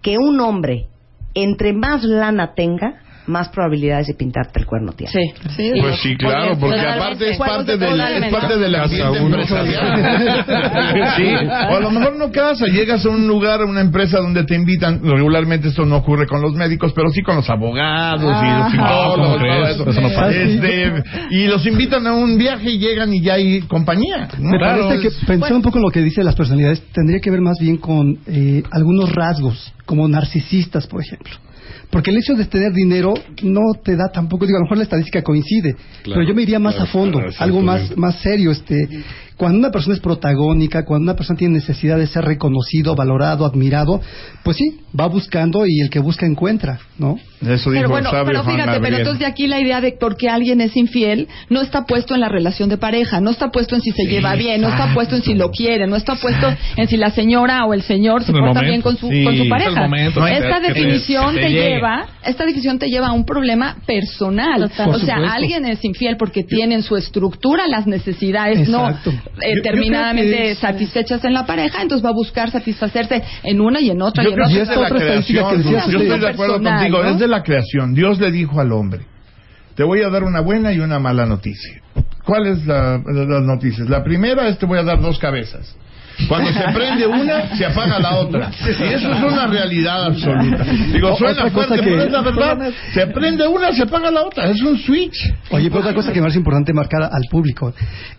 [SPEAKER 2] que un hombre, entre más lana tenga, más probabilidades de pintarte el cuerno tiene.
[SPEAKER 3] Sí,
[SPEAKER 7] Sí,
[SPEAKER 5] Pues sí, claro, porque
[SPEAKER 3] totalmente.
[SPEAKER 5] aparte es parte
[SPEAKER 3] de
[SPEAKER 5] del, es parte
[SPEAKER 6] Casa
[SPEAKER 5] ambiente
[SPEAKER 6] uno,
[SPEAKER 5] empresarial. sí, o a lo mejor no casa, llegas a un lugar, a una empresa donde te invitan, regularmente esto no ocurre con los médicos, pero sí con los abogados y los psicólogos. Eso
[SPEAKER 4] no pasa.
[SPEAKER 5] Este, y los invitan a un viaje y llegan y ya hay compañía. ¿no?
[SPEAKER 8] Me
[SPEAKER 5] Claro,
[SPEAKER 8] parece que
[SPEAKER 5] es-
[SPEAKER 8] pensar un poco en lo que dice las personalidades tendría que ver más bien con eh, algunos rasgos, como narcisistas, por ejemplo. Porque el hecho de tener dinero no te da tampoco, digo, a lo mejor la estadística coincide,
[SPEAKER 6] Claro,
[SPEAKER 8] pero yo me iría más
[SPEAKER 6] claro,
[SPEAKER 8] a fondo,
[SPEAKER 6] claro,
[SPEAKER 8] algo más, más serio. Este, cuando una persona es protagónica, cuando una persona tiene necesidad de ser reconocido, valorado, admirado, pues sí, va buscando y el que busca encuentra, ¿no?
[SPEAKER 5] Eso dijo
[SPEAKER 7] Pero bueno,
[SPEAKER 5] el sabio
[SPEAKER 7] pero
[SPEAKER 5] Juan
[SPEAKER 7] fíjate, pero entonces de aquí la idea de por qué alguien es infiel no está puesto en la relación de pareja, no está puesto en si se lleva bien, no está puesto en si lo quiere, no está puesto en si la señora o el señor se
[SPEAKER 4] el
[SPEAKER 7] porta
[SPEAKER 4] momento,
[SPEAKER 7] bien con su,
[SPEAKER 5] sí,
[SPEAKER 7] con su pareja.
[SPEAKER 4] momento,
[SPEAKER 7] esta
[SPEAKER 4] que
[SPEAKER 7] definición
[SPEAKER 4] que
[SPEAKER 7] te, lleva, esta definición te lleva a un problema personal.
[SPEAKER 3] Total.
[SPEAKER 7] O sea,
[SPEAKER 8] supuesto.
[SPEAKER 7] alguien es infiel porque tiene en su estructura las necesidades no
[SPEAKER 8] Exacto.
[SPEAKER 7] Eh,
[SPEAKER 8] Yo-
[SPEAKER 7] terminadamente
[SPEAKER 8] es-
[SPEAKER 7] satisfechas en la pareja, entonces va a buscar satisfacerse en una y en otra
[SPEAKER 5] Yo
[SPEAKER 7] y en otra.
[SPEAKER 5] es de
[SPEAKER 8] esta
[SPEAKER 5] la
[SPEAKER 8] otra estadística
[SPEAKER 5] creación.
[SPEAKER 8] que decías
[SPEAKER 5] Yo estoy de acuerdo
[SPEAKER 7] Personal,
[SPEAKER 5] contigo.
[SPEAKER 7] ¿no?
[SPEAKER 5] Es de la creación. Dios le dijo al hombre: Te voy a dar una buena y una mala noticia. ¿Cuál es la, la- las noticias? La primera es: Te voy a dar dos cabezas. Cuando se prende una, se apaga la otra. Y eso es una realidad absoluta. Digo, suena
[SPEAKER 8] otra cosa
[SPEAKER 5] fuerte,
[SPEAKER 8] que-
[SPEAKER 5] pero es la verdad. Se prende una, se apaga la otra. Es un switch.
[SPEAKER 8] Oye, pero otra cosa que me parece importante marcar al público,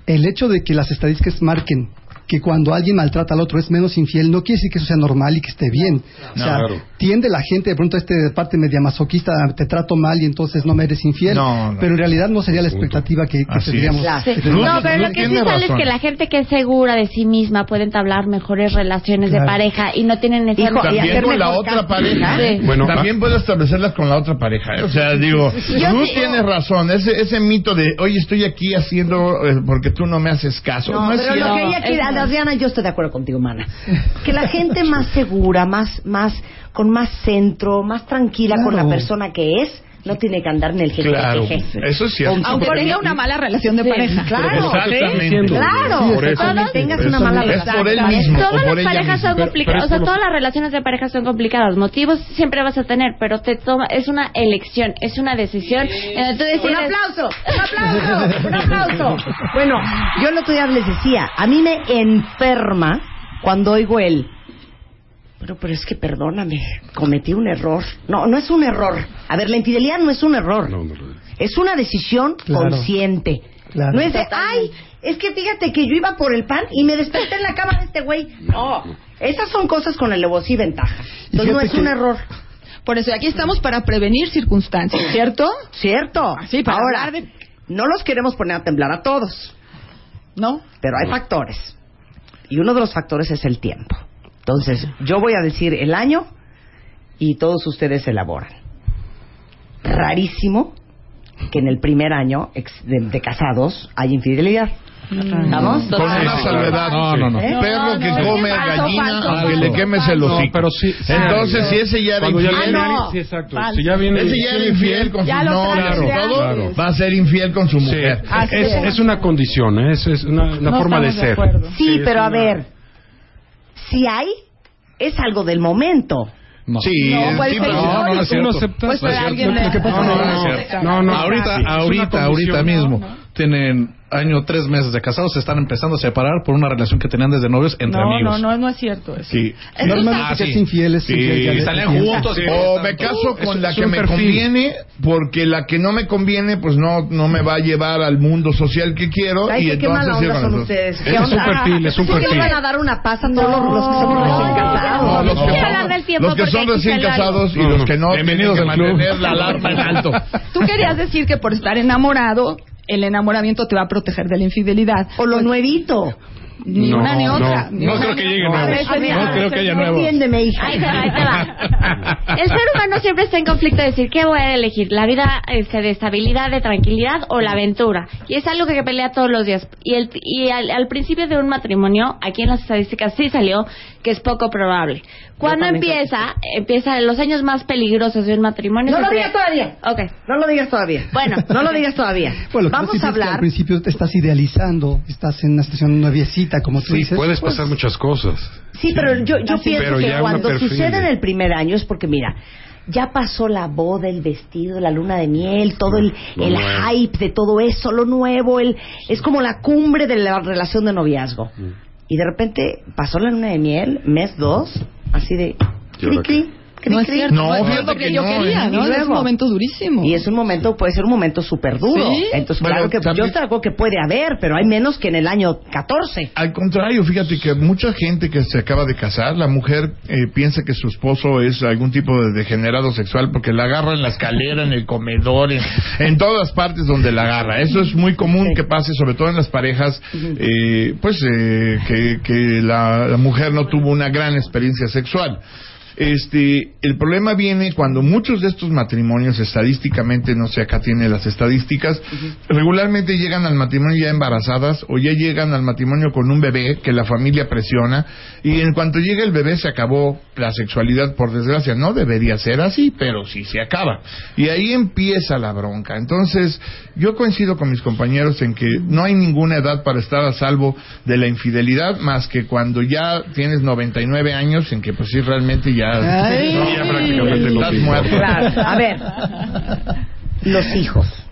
[SPEAKER 8] el hecho de que las estadísticas marquen que cuando alguien maltrata al otro es menos infiel, no quiere decir que eso sea normal y que esté bien. O sea,
[SPEAKER 6] Claro.
[SPEAKER 8] tiende la gente de pronto a este parte media masoquista, te trato mal y entonces no me eres infiel.
[SPEAKER 5] No, no.
[SPEAKER 8] Pero en realidad no sería la expectativa que, tendríamos.
[SPEAKER 3] Sí. No, pero lo que sí sale es que la gente que es segura de sí misma puede entablar mejores relaciones de pareja y no tienen esa
[SPEAKER 2] Hijo, y
[SPEAKER 5] También con la otra pareja.
[SPEAKER 3] Sí.
[SPEAKER 6] Bueno,
[SPEAKER 5] también puedo establecerlas con la otra pareja. ¿eh? O sea, digo,
[SPEAKER 2] Yo
[SPEAKER 5] Ruth
[SPEAKER 2] sí-
[SPEAKER 5] tiene razón. Ese, ese mito de, oye, estoy aquí haciendo eh, porque tú no me haces caso. No,
[SPEAKER 2] No,
[SPEAKER 5] es
[SPEAKER 2] pero
[SPEAKER 5] cierto.
[SPEAKER 2] lo que ella quiere, Adriana, yo estoy de acuerdo contigo, mana. Que la gente más segura, más, más, con más centro, más tranquila con la persona que es, no tiene que andar en el jefe.
[SPEAKER 5] Claro, eso es cierto.
[SPEAKER 7] Aunque tenga una mala relación de
[SPEAKER 2] Sí,
[SPEAKER 7] pareja.
[SPEAKER 2] claro.
[SPEAKER 5] Exactamente.
[SPEAKER 2] Claro,
[SPEAKER 8] Sí,
[SPEAKER 2] por eso tengas una mala
[SPEAKER 5] es
[SPEAKER 2] relación.
[SPEAKER 5] por él mismo. o
[SPEAKER 3] Todas
[SPEAKER 5] por
[SPEAKER 3] las parejas
[SPEAKER 5] misma.
[SPEAKER 3] son complicadas, o sea, todas las relaciones de pareja son complicadas. Motivos siempre vas a tener, pero te toma, es una elección, es una decisión. en donde tú
[SPEAKER 2] Un aplauso, un aplauso, un aplauso. Bueno, yo el otro día les decía, a mí me enferma cuando oigo el... Pero, pero es que perdóname, cometí un error. No, no es un error. A ver, la infidelidad no es un error.
[SPEAKER 6] No, no lo-
[SPEAKER 2] Es una decisión
[SPEAKER 8] Claro.
[SPEAKER 2] consciente.
[SPEAKER 8] Claro.
[SPEAKER 2] No es de, ay, es que fíjate que yo iba por el pan y me desperté en la cama de este güey. No, esas son cosas con alevosía y ventaja.
[SPEAKER 8] Y
[SPEAKER 2] Entonces no es un error.
[SPEAKER 7] Por eso aquí estamos para prevenir circunstancias, ¿cierto?
[SPEAKER 2] ¿Cierto?
[SPEAKER 7] Así, para
[SPEAKER 2] Ahora,
[SPEAKER 7] de-
[SPEAKER 2] no los queremos poner a temblar a todos,
[SPEAKER 7] ¿No?
[SPEAKER 2] pero hay factores. Y uno de los factores es el tiempo. Entonces, yo voy a decir el año y todos ustedes elaboran. Rarísimo que en el primer año ex- de, de casados hay infidelidad. ¿Estamos?
[SPEAKER 5] Con una salvedad.
[SPEAKER 4] No, no, no.
[SPEAKER 2] ¿Eh?
[SPEAKER 5] Perro que
[SPEAKER 2] No, no,
[SPEAKER 5] come
[SPEAKER 2] falso,
[SPEAKER 5] gallina,
[SPEAKER 2] falso,
[SPEAKER 5] aunque
[SPEAKER 2] falso,
[SPEAKER 5] le quemes el
[SPEAKER 6] No,
[SPEAKER 5] hocico.
[SPEAKER 6] pero sí. sí.
[SPEAKER 5] Entonces, si ese ya era infiel,
[SPEAKER 6] viene-
[SPEAKER 2] Ah, no.
[SPEAKER 6] sí, exacto.
[SPEAKER 7] Falso.
[SPEAKER 6] Si ya viene
[SPEAKER 5] ese ya era infiel con y
[SPEAKER 7] de
[SPEAKER 5] todo,
[SPEAKER 7] antes.
[SPEAKER 5] va a ser infiel con su mujer.
[SPEAKER 6] Es,
[SPEAKER 7] es.
[SPEAKER 6] una condición, ¿eh? es, es una, una
[SPEAKER 7] No
[SPEAKER 6] forma de ser.
[SPEAKER 2] Sí, pero a ver, si hay, es algo del momento.
[SPEAKER 4] No.
[SPEAKER 5] Sí,
[SPEAKER 7] No,
[SPEAKER 5] tipo-
[SPEAKER 7] ser
[SPEAKER 4] No, no, no es cierto.
[SPEAKER 7] Pues
[SPEAKER 6] cierto.
[SPEAKER 7] alguien le-
[SPEAKER 6] No, no, no, no, no.
[SPEAKER 4] ahorita,
[SPEAKER 6] Sí,
[SPEAKER 4] ahorita, ahorita mismo.
[SPEAKER 7] No, no.
[SPEAKER 4] Tienen año, tres meses de casados, se están empezando a separar por una relación que tenían desde novios entre
[SPEAKER 7] No, no,
[SPEAKER 4] amigos.
[SPEAKER 7] no, no es cierto eso.
[SPEAKER 5] Sí.
[SPEAKER 8] Normalmente
[SPEAKER 4] Ah, sí.
[SPEAKER 8] es infiel es
[SPEAKER 5] Sí,
[SPEAKER 8] infiel,
[SPEAKER 4] y
[SPEAKER 8] infiel.
[SPEAKER 4] juntos. y
[SPEAKER 5] O me caso
[SPEAKER 6] es-
[SPEAKER 5] con la
[SPEAKER 6] es
[SPEAKER 5] que me
[SPEAKER 6] perfil.
[SPEAKER 5] conviene, porque la que no me conviene, pues no no me va a llevar al mundo social que quiero.
[SPEAKER 2] Ay,
[SPEAKER 5] y
[SPEAKER 2] qué
[SPEAKER 5] entonces
[SPEAKER 2] mala onda
[SPEAKER 5] sí,
[SPEAKER 2] son ustedes. ¿Qué
[SPEAKER 6] Es un perfil, es un
[SPEAKER 2] ¿Sí
[SPEAKER 6] perfil.
[SPEAKER 2] le van a dar una paz a todos los, los que somos
[SPEAKER 7] No,
[SPEAKER 2] recién
[SPEAKER 7] no,
[SPEAKER 2] casados?
[SPEAKER 5] No, los
[SPEAKER 3] No
[SPEAKER 5] que son, los que son recién casados y
[SPEAKER 6] No,
[SPEAKER 5] los
[SPEAKER 6] no.
[SPEAKER 5] que no
[SPEAKER 4] Bienvenidos
[SPEAKER 5] tienen que
[SPEAKER 4] al club.
[SPEAKER 5] mantener la alarma en alto.
[SPEAKER 7] Tú querías decir que por estar enamorado, el enamoramiento te va a proteger de la infidelidad.
[SPEAKER 2] O lo nuevito.
[SPEAKER 7] Ni
[SPEAKER 6] No,
[SPEAKER 7] una ni
[SPEAKER 6] no,
[SPEAKER 7] otra. ni
[SPEAKER 4] no
[SPEAKER 7] una
[SPEAKER 4] creo que llegue
[SPEAKER 7] otra.
[SPEAKER 4] nuevo.
[SPEAKER 7] A veces
[SPEAKER 2] A ver,
[SPEAKER 4] No creo que haya nuevo.
[SPEAKER 2] Entiéndeme, hija.
[SPEAKER 3] Ahí te va, ahí te va. El ser humano siempre está en conflicto de decir, ¿qué voy a elegir? ¿La vida este, de estabilidad, de tranquilidad o la aventura? Y es algo que pelea todos los días. Y, el, y al, al principio de un matrimonio, aquí en las estadísticas sí salió que es poco probable. Cuando empieza, empieza los años más peligrosos de un matrimonio.
[SPEAKER 2] No lo digas todavía.
[SPEAKER 3] Ok.
[SPEAKER 2] No lo digas todavía.
[SPEAKER 3] Bueno.
[SPEAKER 2] no lo digas todavía.
[SPEAKER 8] Bueno,
[SPEAKER 2] Vamos a
[SPEAKER 8] es que
[SPEAKER 2] hablar.
[SPEAKER 8] al principio te estás idealizando, estás en una situación noviecita, como tú
[SPEAKER 6] Sí,
[SPEAKER 8] dices.
[SPEAKER 6] puedes
[SPEAKER 8] pues,
[SPEAKER 6] pasar muchas cosas.
[SPEAKER 2] Sí, pero yo, yo pienso
[SPEAKER 6] pero
[SPEAKER 2] que cuando
[SPEAKER 6] perfil
[SPEAKER 2] sucede en el primer año es porque, mira, ya pasó la boda, el vestido, la luna de miel, todo el, hype de todo eso, lo nuevo, el, es como la cumbre de la relación de noviazgo.
[SPEAKER 6] Mm.
[SPEAKER 2] Y de repente pasó la luna de miel, mes dos, así de...
[SPEAKER 6] ¿Y ahora
[SPEAKER 2] cri, cri, cri,
[SPEAKER 7] No es cierto.
[SPEAKER 5] No,
[SPEAKER 7] es lo que,
[SPEAKER 5] que
[SPEAKER 7] yo
[SPEAKER 5] no,
[SPEAKER 7] quería. ¿no?
[SPEAKER 2] Y
[SPEAKER 7] Es un momento durísimo.
[SPEAKER 2] Y es un momento, puede ser un momento súper duro.
[SPEAKER 7] Sí.
[SPEAKER 2] Entonces,
[SPEAKER 5] Bueno,
[SPEAKER 2] claro que
[SPEAKER 5] también-
[SPEAKER 2] yo acuerdo que puede haber, pero hay menos que en el año 14.
[SPEAKER 5] Al contrario, fíjate que mucha gente que se acaba de casar, la mujer eh, piensa que su esposo es algún tipo de degenerado sexual porque la agarra en la escalera, en el comedor, en, en todas partes donde la agarra. Eso es muy común que pase, sobre todo en las parejas, eh, pues eh, que, que la, la mujer no tuvo una gran experiencia sexual. Este, el problema viene cuando muchos de estos matrimonios, estadísticamente, no sé, acá tiene las estadísticas, regularmente llegan al matrimonio ya embarazadas o ya llegan al matrimonio con un bebé que la familia presiona y en cuanto llega el bebé se acabó la sexualidad, por desgracia. No debería ser así, pero sí se acaba. Y ahí empieza la bronca. Entonces, yo coincido con mis compañeros en que no hay ninguna edad para estar a salvo de la infidelidad más que cuando ya tienes 99 años en que pues sí realmente ya,
[SPEAKER 7] Ay.
[SPEAKER 5] no, ya prácticamente
[SPEAKER 6] lo
[SPEAKER 5] estás
[SPEAKER 6] mismo.
[SPEAKER 5] muerto.
[SPEAKER 2] Claro. A ver, los hijos.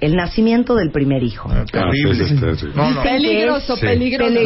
[SPEAKER 2] El nacimiento del primer hijo.
[SPEAKER 5] Ah, Terrible.
[SPEAKER 6] Sí, sí, sí, sí.
[SPEAKER 5] No, no.
[SPEAKER 7] Peligroso, peligroso.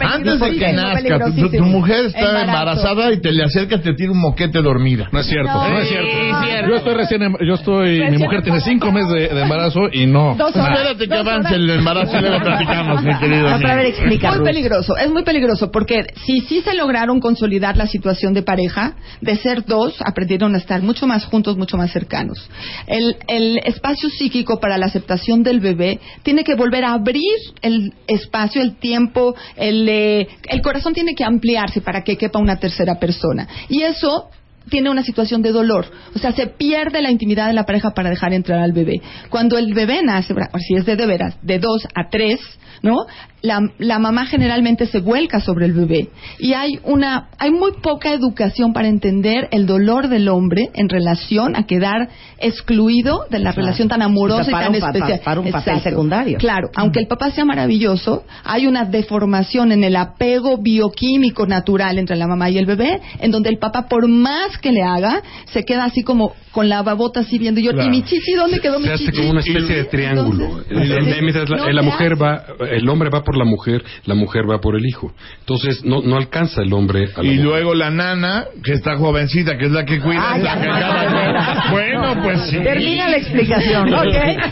[SPEAKER 5] Antes de que nazca, tu, mujer está
[SPEAKER 7] Embarazo.
[SPEAKER 5] embarazada y te le acercas, te tira un moquete dormida.
[SPEAKER 4] No es cierto, no,
[SPEAKER 7] No,
[SPEAKER 4] es cierto.
[SPEAKER 7] sí,
[SPEAKER 4] Yo estoy recién, em- yo estoy, mi mujer tiene cinco meses de, de embarazo y no.
[SPEAKER 7] Dos
[SPEAKER 4] nada.
[SPEAKER 7] horas.
[SPEAKER 5] Espérate que avance el embarazo y luego platicamos, mi querido
[SPEAKER 2] vez explica,
[SPEAKER 7] Muy
[SPEAKER 2] Ruth.
[SPEAKER 7] peligroso, es muy peligroso porque si sí se lograron consolidar la situación de pareja, de ser dos, aprendieron a estar mucho más juntos, mucho más cercanos. El, el espacio psíquico para la aceptación del bebé tiene que volver a abrir el espacio, el tiempo, el, eh, el corazón tiene que ampliarse para que quepa una tercera persona. Y eso tiene una situación de dolor. O sea, se pierde la intimidad de la pareja para dejar entrar al bebé. Cuando el bebé nace, o si es de de veras, de dos a tres, ¿no? La, la mamá generalmente se vuelca sobre el bebé. Y hay una, hay muy poca educación para entender el dolor del hombre en relación a quedar excluido de la
[SPEAKER 2] Claro.
[SPEAKER 7] relación tan
[SPEAKER 2] O
[SPEAKER 7] amorosa
[SPEAKER 2] sea,
[SPEAKER 7] y tan
[SPEAKER 2] un
[SPEAKER 7] especial.
[SPEAKER 2] para un papel
[SPEAKER 7] Exacto.
[SPEAKER 2] secundario.
[SPEAKER 7] Claro, aunque el papá sea maravilloso, hay una deformación en el apego bioquímico natural entre la mamá y el bebé, en donde el papá, por más que le haga, se queda así como con la babota así viendo yo,
[SPEAKER 5] Claro.
[SPEAKER 7] ¿y mi chichi dónde quedó mi
[SPEAKER 6] Se hace
[SPEAKER 7] chichi?
[SPEAKER 6] como una especie de triángulo.
[SPEAKER 7] Entonces,
[SPEAKER 6] El- el- la,
[SPEAKER 7] no
[SPEAKER 6] la
[SPEAKER 7] se
[SPEAKER 6] mujer va, el hombre va por la mujer, la mujer va por el hijo. Entonces no, no alcanza el hombre a la
[SPEAKER 5] Y
[SPEAKER 6] mujer.
[SPEAKER 5] luego la nana, que está jovencita, que es la que cuida, la
[SPEAKER 2] ya,
[SPEAKER 5] que acaba. Bueno, pues sí.
[SPEAKER 2] Termina la explicación.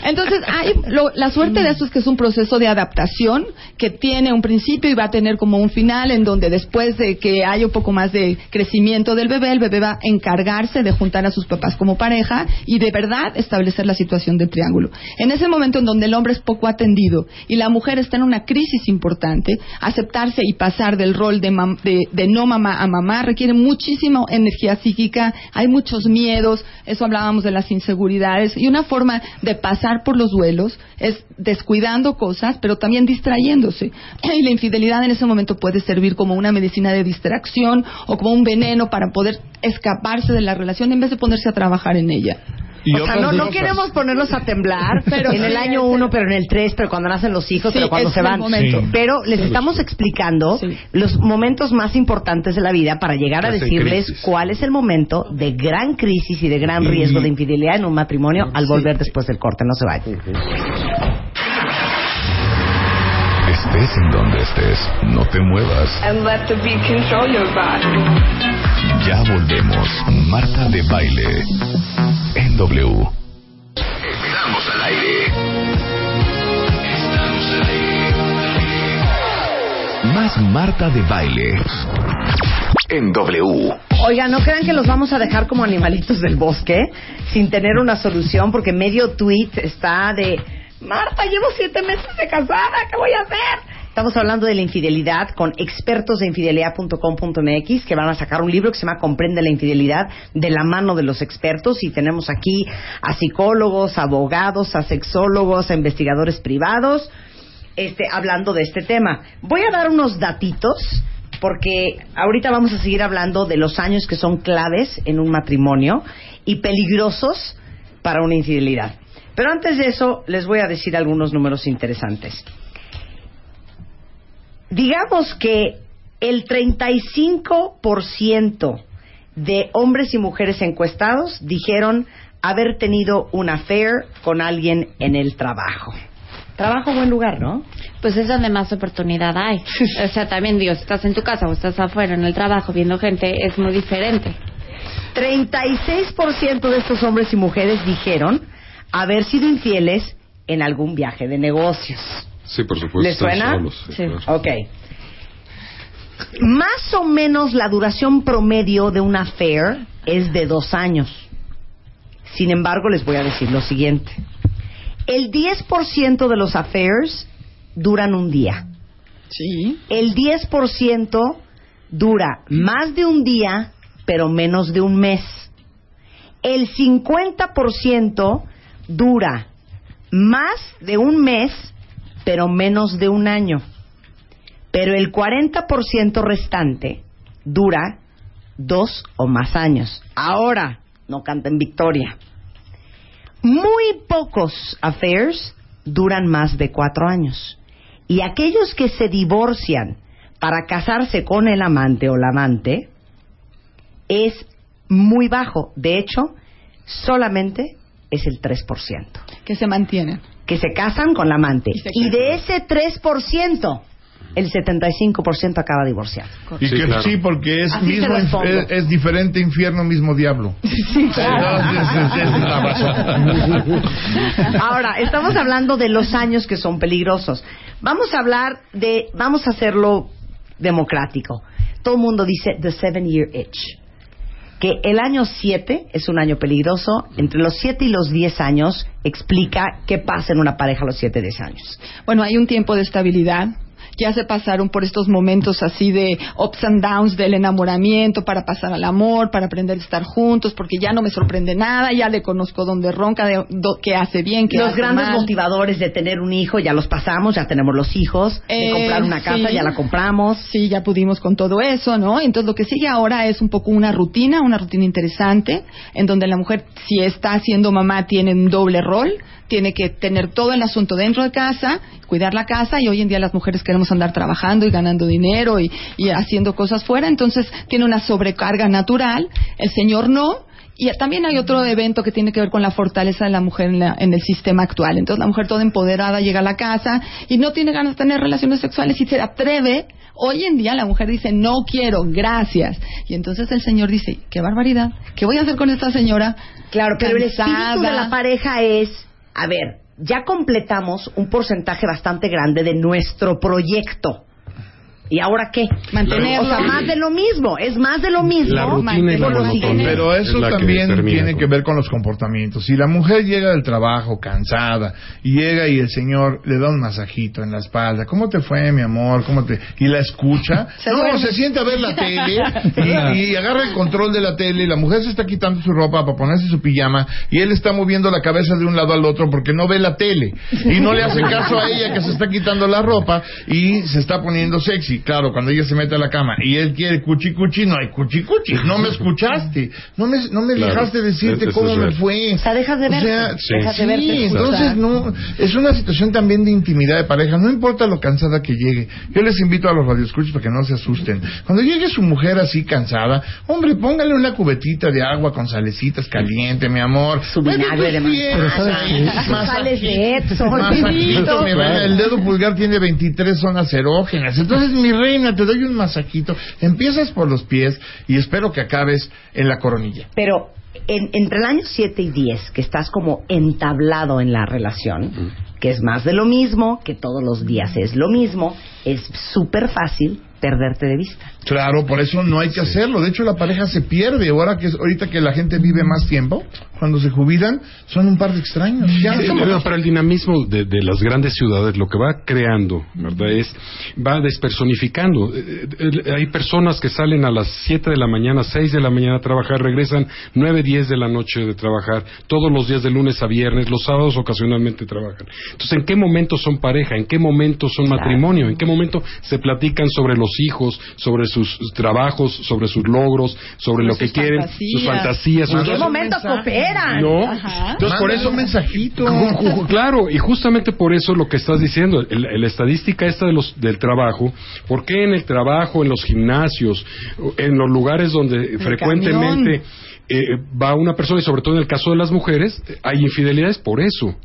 [SPEAKER 7] Entonces hay, lo- la suerte de esto es que es un proceso de adaptación que tiene un principio y va a tener como un final en donde después de que haya un poco más de crecimiento del bebé, el bebé va a encargarse de juntar a sus papás como pareja y de verdad establecer la situación de triángulo. En ese momento en donde el hombre es poco atendido y la mujer está en una crisis importante, aceptarse y pasar del rol de, mam- de, de no mamá a mamá requiere muchísima energía psíquica, hay muchos miedos, eso hablábamos de las inseguridades, y una forma de pasar por los duelos es descuidando cosas, pero también distrayéndose. Y la infidelidad en ese momento puede servir como una medicina de distracción o como un veneno para poder escaparse de la relación en vez de ponerse a trabajar en ella.
[SPEAKER 5] Y
[SPEAKER 2] o sea, no, queremos ponerlos a temblar
[SPEAKER 7] Pero
[SPEAKER 2] en el
[SPEAKER 7] sí,
[SPEAKER 2] año
[SPEAKER 7] es
[SPEAKER 2] uno, pero en el tres, pero cuando nacen los hijos,
[SPEAKER 7] Sí,
[SPEAKER 2] pero cuando se van. Pero les estamos explicando
[SPEAKER 7] Sí.
[SPEAKER 2] los momentos más importantes de la vida para llegar a decirles
[SPEAKER 6] crisis.
[SPEAKER 2] cuál es el momento de gran crisis y de gran
[SPEAKER 5] Y-
[SPEAKER 2] riesgo de infidelidad en un matrimonio al volver después del corte. No se vayan.
[SPEAKER 1] Estés en donde estés, no te muevas.
[SPEAKER 9] and let the beat control your body.
[SPEAKER 1] Ya volvemos. Marta de Baile. W. Estamos al aire. Estamos al aire. Más Marta de Baile. En W.
[SPEAKER 2] Oiga, no crean que los vamos a dejar como animalitos del bosque sin tener una solución porque medio tweet está de Marta, llevo siete meses de casada, ¿qué voy a hacer? Estamos hablando de la infidelidad con expertos de infidelidad.com.mx que van a sacar un libro que se llama Comprende la infidelidad de la mano de los expertos y tenemos aquí a psicólogos, abogados, a sexólogos, a investigadores privados este, hablando de este tema. Voy a dar unos datitos porque ahorita vamos a seguir hablando de los años que son claves en un matrimonio y peligrosos para una infidelidad. Pero antes de eso, les voy a decir algunos números interesantes. Digamos que el 35% de hombres y mujeres encuestados dijeron haber tenido un affair con alguien en el trabajo. Trabajo, buen lugar, ¿no?
[SPEAKER 3] Pues es donde más oportunidad hay. O sea, también digo, si estás en tu casa o estás afuera en el trabajo viendo gente, es muy diferente.
[SPEAKER 2] 36% de estos hombres y mujeres dijeron haber sido infieles en algún viaje de negocios.
[SPEAKER 6] Sí, por supuesto.
[SPEAKER 2] ¿Les
[SPEAKER 6] están
[SPEAKER 2] suena?
[SPEAKER 6] solos, sí, claro.
[SPEAKER 2] Ok. Más o menos la duración promedio de un affair es de dos años. Sin embargo, les voy a decir lo siguiente. El 10% de los affairs duran un día.
[SPEAKER 7] Sí.
[SPEAKER 2] El 10% dura más de un día, pero menos de un mes. El 50% dura más de un mes, pero menos de un año. Pero el 40% restante dura dos o más años. Ahora, no canten victoria. Muy pocos affairs duran más de cuatro años. Y aquellos que se divorcian para casarse con el amante o la amante es muy bajo. De hecho, solamente es el 3%,
[SPEAKER 7] Que se mantienen.
[SPEAKER 2] que se casan con la amante.
[SPEAKER 7] Y
[SPEAKER 2] de ese 3%, el 75% acaba divorciado.
[SPEAKER 5] Y
[SPEAKER 6] Sí,
[SPEAKER 5] que
[SPEAKER 6] claro.
[SPEAKER 5] sí, porque es,
[SPEAKER 2] Así
[SPEAKER 5] mismo, es, es diferente infierno, mismo diablo. Entonces, esa es la razón.
[SPEAKER 2] Ahora, estamos hablando de los años que son peligrosos. Vamos a hablar de, vamos a hacerlo democrático. Todo el mundo dice the seven year itch. Que el año 7 es un año peligroso. Entre los 7 y los 10 años explica qué pasa en una pareja a los 7 10 años.
[SPEAKER 7] Bueno, hay un tiempo de estabilidad. Ya se pasaron por estos momentos así de ups and downs del enamoramiento para pasar al amor, para aprender a estar juntos, porque ya no me sorprende nada, ya le conozco dónde ronca, de, do- qué hace bien, qué
[SPEAKER 2] Los
[SPEAKER 7] hace
[SPEAKER 2] grandes
[SPEAKER 7] mal.
[SPEAKER 2] motivadores de tener un hijo ya los pasamos, ya tenemos los hijos. De
[SPEAKER 7] Eh,
[SPEAKER 2] comprar una casa
[SPEAKER 7] sí.
[SPEAKER 2] ya la compramos.
[SPEAKER 7] Sí, ya pudimos con todo eso, ¿no? Entonces lo que sigue ahora es un poco una rutina, una rutina interesante, en donde la mujer, si está siendo mamá, tiene un doble rol, tiene que tener todo el asunto dentro de casa, cuidar la casa, y hoy en día las mujeres queremos andar trabajando y ganando dinero y, y haciendo cosas fuera, entonces tiene una sobrecarga natural, el señor no, y también hay otro evento que tiene que ver con la fortaleza de la mujer en, la- en el sistema actual. Entonces la mujer toda empoderada llega a la casa y no tiene ganas de tener relaciones sexuales y se atreve. Hoy en día la mujer dice, no quiero, gracias. Y entonces el señor dice, qué barbaridad, ¿qué voy a hacer con esta señora?
[SPEAKER 2] Claro, pero el espíritu
[SPEAKER 7] Cansada.
[SPEAKER 2] de la pareja es, a ver, ya completamos un porcentaje bastante grande de nuestro proyecto. ¿Y ahora qué?
[SPEAKER 7] Mantenerlo.
[SPEAKER 2] O sea, más de lo mismo, es más de lo mismo.
[SPEAKER 6] La rutina y la monotonía.
[SPEAKER 5] Pero
[SPEAKER 6] Es
[SPEAKER 5] eso
[SPEAKER 6] que
[SPEAKER 5] también tiene que ver con los comportamientos. Si la mujer llega del trabajo cansada y llega y el señor le da un masajito en la espalda, ¿cómo te fue, mi amor? ¿Cómo te y la escucha?
[SPEAKER 7] Se
[SPEAKER 5] no,
[SPEAKER 7] duerme.
[SPEAKER 5] se sienta a ver la tele y, y agarra el control de la tele y la mujer se está quitando su ropa para ponerse su pijama y él está moviendo la cabeza de un lado al otro porque no ve la tele y no le hace caso a ella que se está quitando la ropa y se está poniendo sexy. Claro, cuando ella se mete a la cama y él quiere cuchi cuchi, no hay cuchi cuchi. No me escuchaste, no me, no me
[SPEAKER 6] Claro.
[SPEAKER 5] dejaste decirte cómo
[SPEAKER 6] es
[SPEAKER 5] me fue.
[SPEAKER 2] O sea, dejas de
[SPEAKER 5] O
[SPEAKER 2] verte.
[SPEAKER 5] sea,
[SPEAKER 6] Sí.
[SPEAKER 2] Dejas de
[SPEAKER 5] sí,
[SPEAKER 2] verte.
[SPEAKER 5] entonces no, es una situación también de intimidad de pareja, no importa lo cansada que llegue. Yo les invito a los radioescuchos para que no se asusten. Cuando llegue su mujer así cansada, hombre, póngale una cubetita de agua con salecitas caliente, mi amor.
[SPEAKER 2] Su vinagre de
[SPEAKER 8] ¿sabes qué?
[SPEAKER 2] Sales de
[SPEAKER 5] reina. El dedo pulgar tiene 23 zonas erógenas. Entonces, mi reina, te doy un masajito. Empiezas por los pies y espero que acabes en la coronilla.
[SPEAKER 2] Pero en- entre el año 7 y 10, que estás como entablado en la relación, que es más de lo mismo, que todos los días es lo mismo, es súper fácil perderte de vista.
[SPEAKER 5] Claro, por eso no hay que hacerlo. De hecho, la pareja se pierde. Ahora que ahorita que la gente vive más tiempo, cuando se jubilan, son un par de extraños. Ya,
[SPEAKER 6] Sí,
[SPEAKER 5] somos-
[SPEAKER 6] pero para el dinamismo de, de las grandes ciudades, lo que va creando, ¿verdad? Es, va despersonificando. Eh, eh, hay personas que salen a las 7 de la mañana, 6 de la mañana a trabajar, regresan 9, 10 de la noche de trabajar, todos los días de lunes a viernes, los sábados ocasionalmente trabajan. Entonces, ¿en qué momento son pareja? ¿En qué momento son matrimonio? ¿En qué momento se platican sobre los hijos, sobre sus trabajos, sobre sus logros, sobre lo que quieren,
[SPEAKER 7] fantasías.
[SPEAKER 6] sus fantasías?
[SPEAKER 2] ¿En qué momento cooperan?
[SPEAKER 6] ¿No?
[SPEAKER 7] Ajá.
[SPEAKER 6] Entonces, por eso
[SPEAKER 5] un mensajito.
[SPEAKER 6] Claro, y justamente por eso lo que estás diciendo, el- la estadística esta de los, del trabajo, ¿por qué en el trabajo, en los gimnasios, en los lugares donde frecuentemente eh, va una persona, y sobre todo en el caso de las mujeres, hay infidelidades por eso?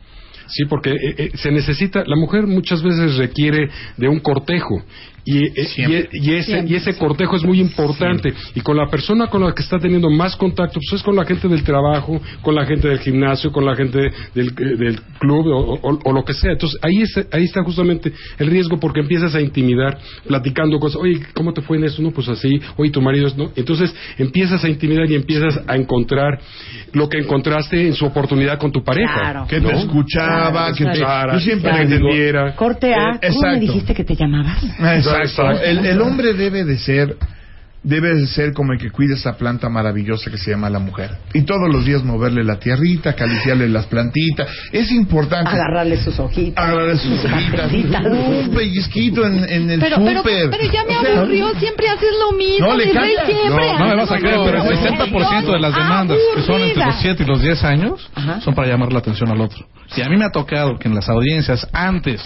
[SPEAKER 6] Sí, porque eh, eh, se necesita, la mujer muchas veces requiere de un cortejo y, eh, y,
[SPEAKER 5] Siempre.
[SPEAKER 6] y ese,
[SPEAKER 7] Siempre.
[SPEAKER 6] y ese cortejo es muy importante. Y con la persona con la que está teniendo más contacto, pues es con la gente del trabajo, con la gente del gimnasio, con la gente del, eh, del club o, o- o lo que sea. Entonces ahí, es- ahí está justamente el riesgo porque empiezas a intimidar platicando cosas. Oye, ¿cómo te fue en eso? No, pues así. Oye, tu marido es no. Entonces empiezas a intimidar y empiezas a encontrar lo que encontraste en su oportunidad con tu pareja.
[SPEAKER 2] Claro.
[SPEAKER 5] que
[SPEAKER 6] ¿no?
[SPEAKER 5] te escuchaba,
[SPEAKER 2] Claro,
[SPEAKER 5] que te...
[SPEAKER 6] Escuchara,
[SPEAKER 5] Yo siempre
[SPEAKER 6] entendiera.
[SPEAKER 2] Corte A,
[SPEAKER 5] Eh,
[SPEAKER 2] ¿cómo me dijiste que te llamabas?
[SPEAKER 5] Exacto.
[SPEAKER 6] Exacto.
[SPEAKER 5] El, el hombre debe de ser debe de ser como el que cuida esa planta maravillosa que se llama la mujer. Y todos los días moverle la tierrita, acariciarle las plantitas. Es importante.
[SPEAKER 2] Agarrarle sus hojitas.
[SPEAKER 5] Agarrarle sus hojitas. Un pellizquito en, en el
[SPEAKER 7] Pero, pero,
[SPEAKER 5] súper.
[SPEAKER 7] pero ya me aburrió, siempre haces lo mismo,
[SPEAKER 5] No, le
[SPEAKER 7] rey, siempre
[SPEAKER 4] No, no me vas a creer, pero el
[SPEAKER 7] mismo.
[SPEAKER 4] 60% de las demandas que son entre los
[SPEAKER 7] Aburrida.
[SPEAKER 4] 7 y los 10 años
[SPEAKER 2] Ajá.
[SPEAKER 4] son para llamar la atención al otro. Si a mí me ha tocado que en las audiencias, antes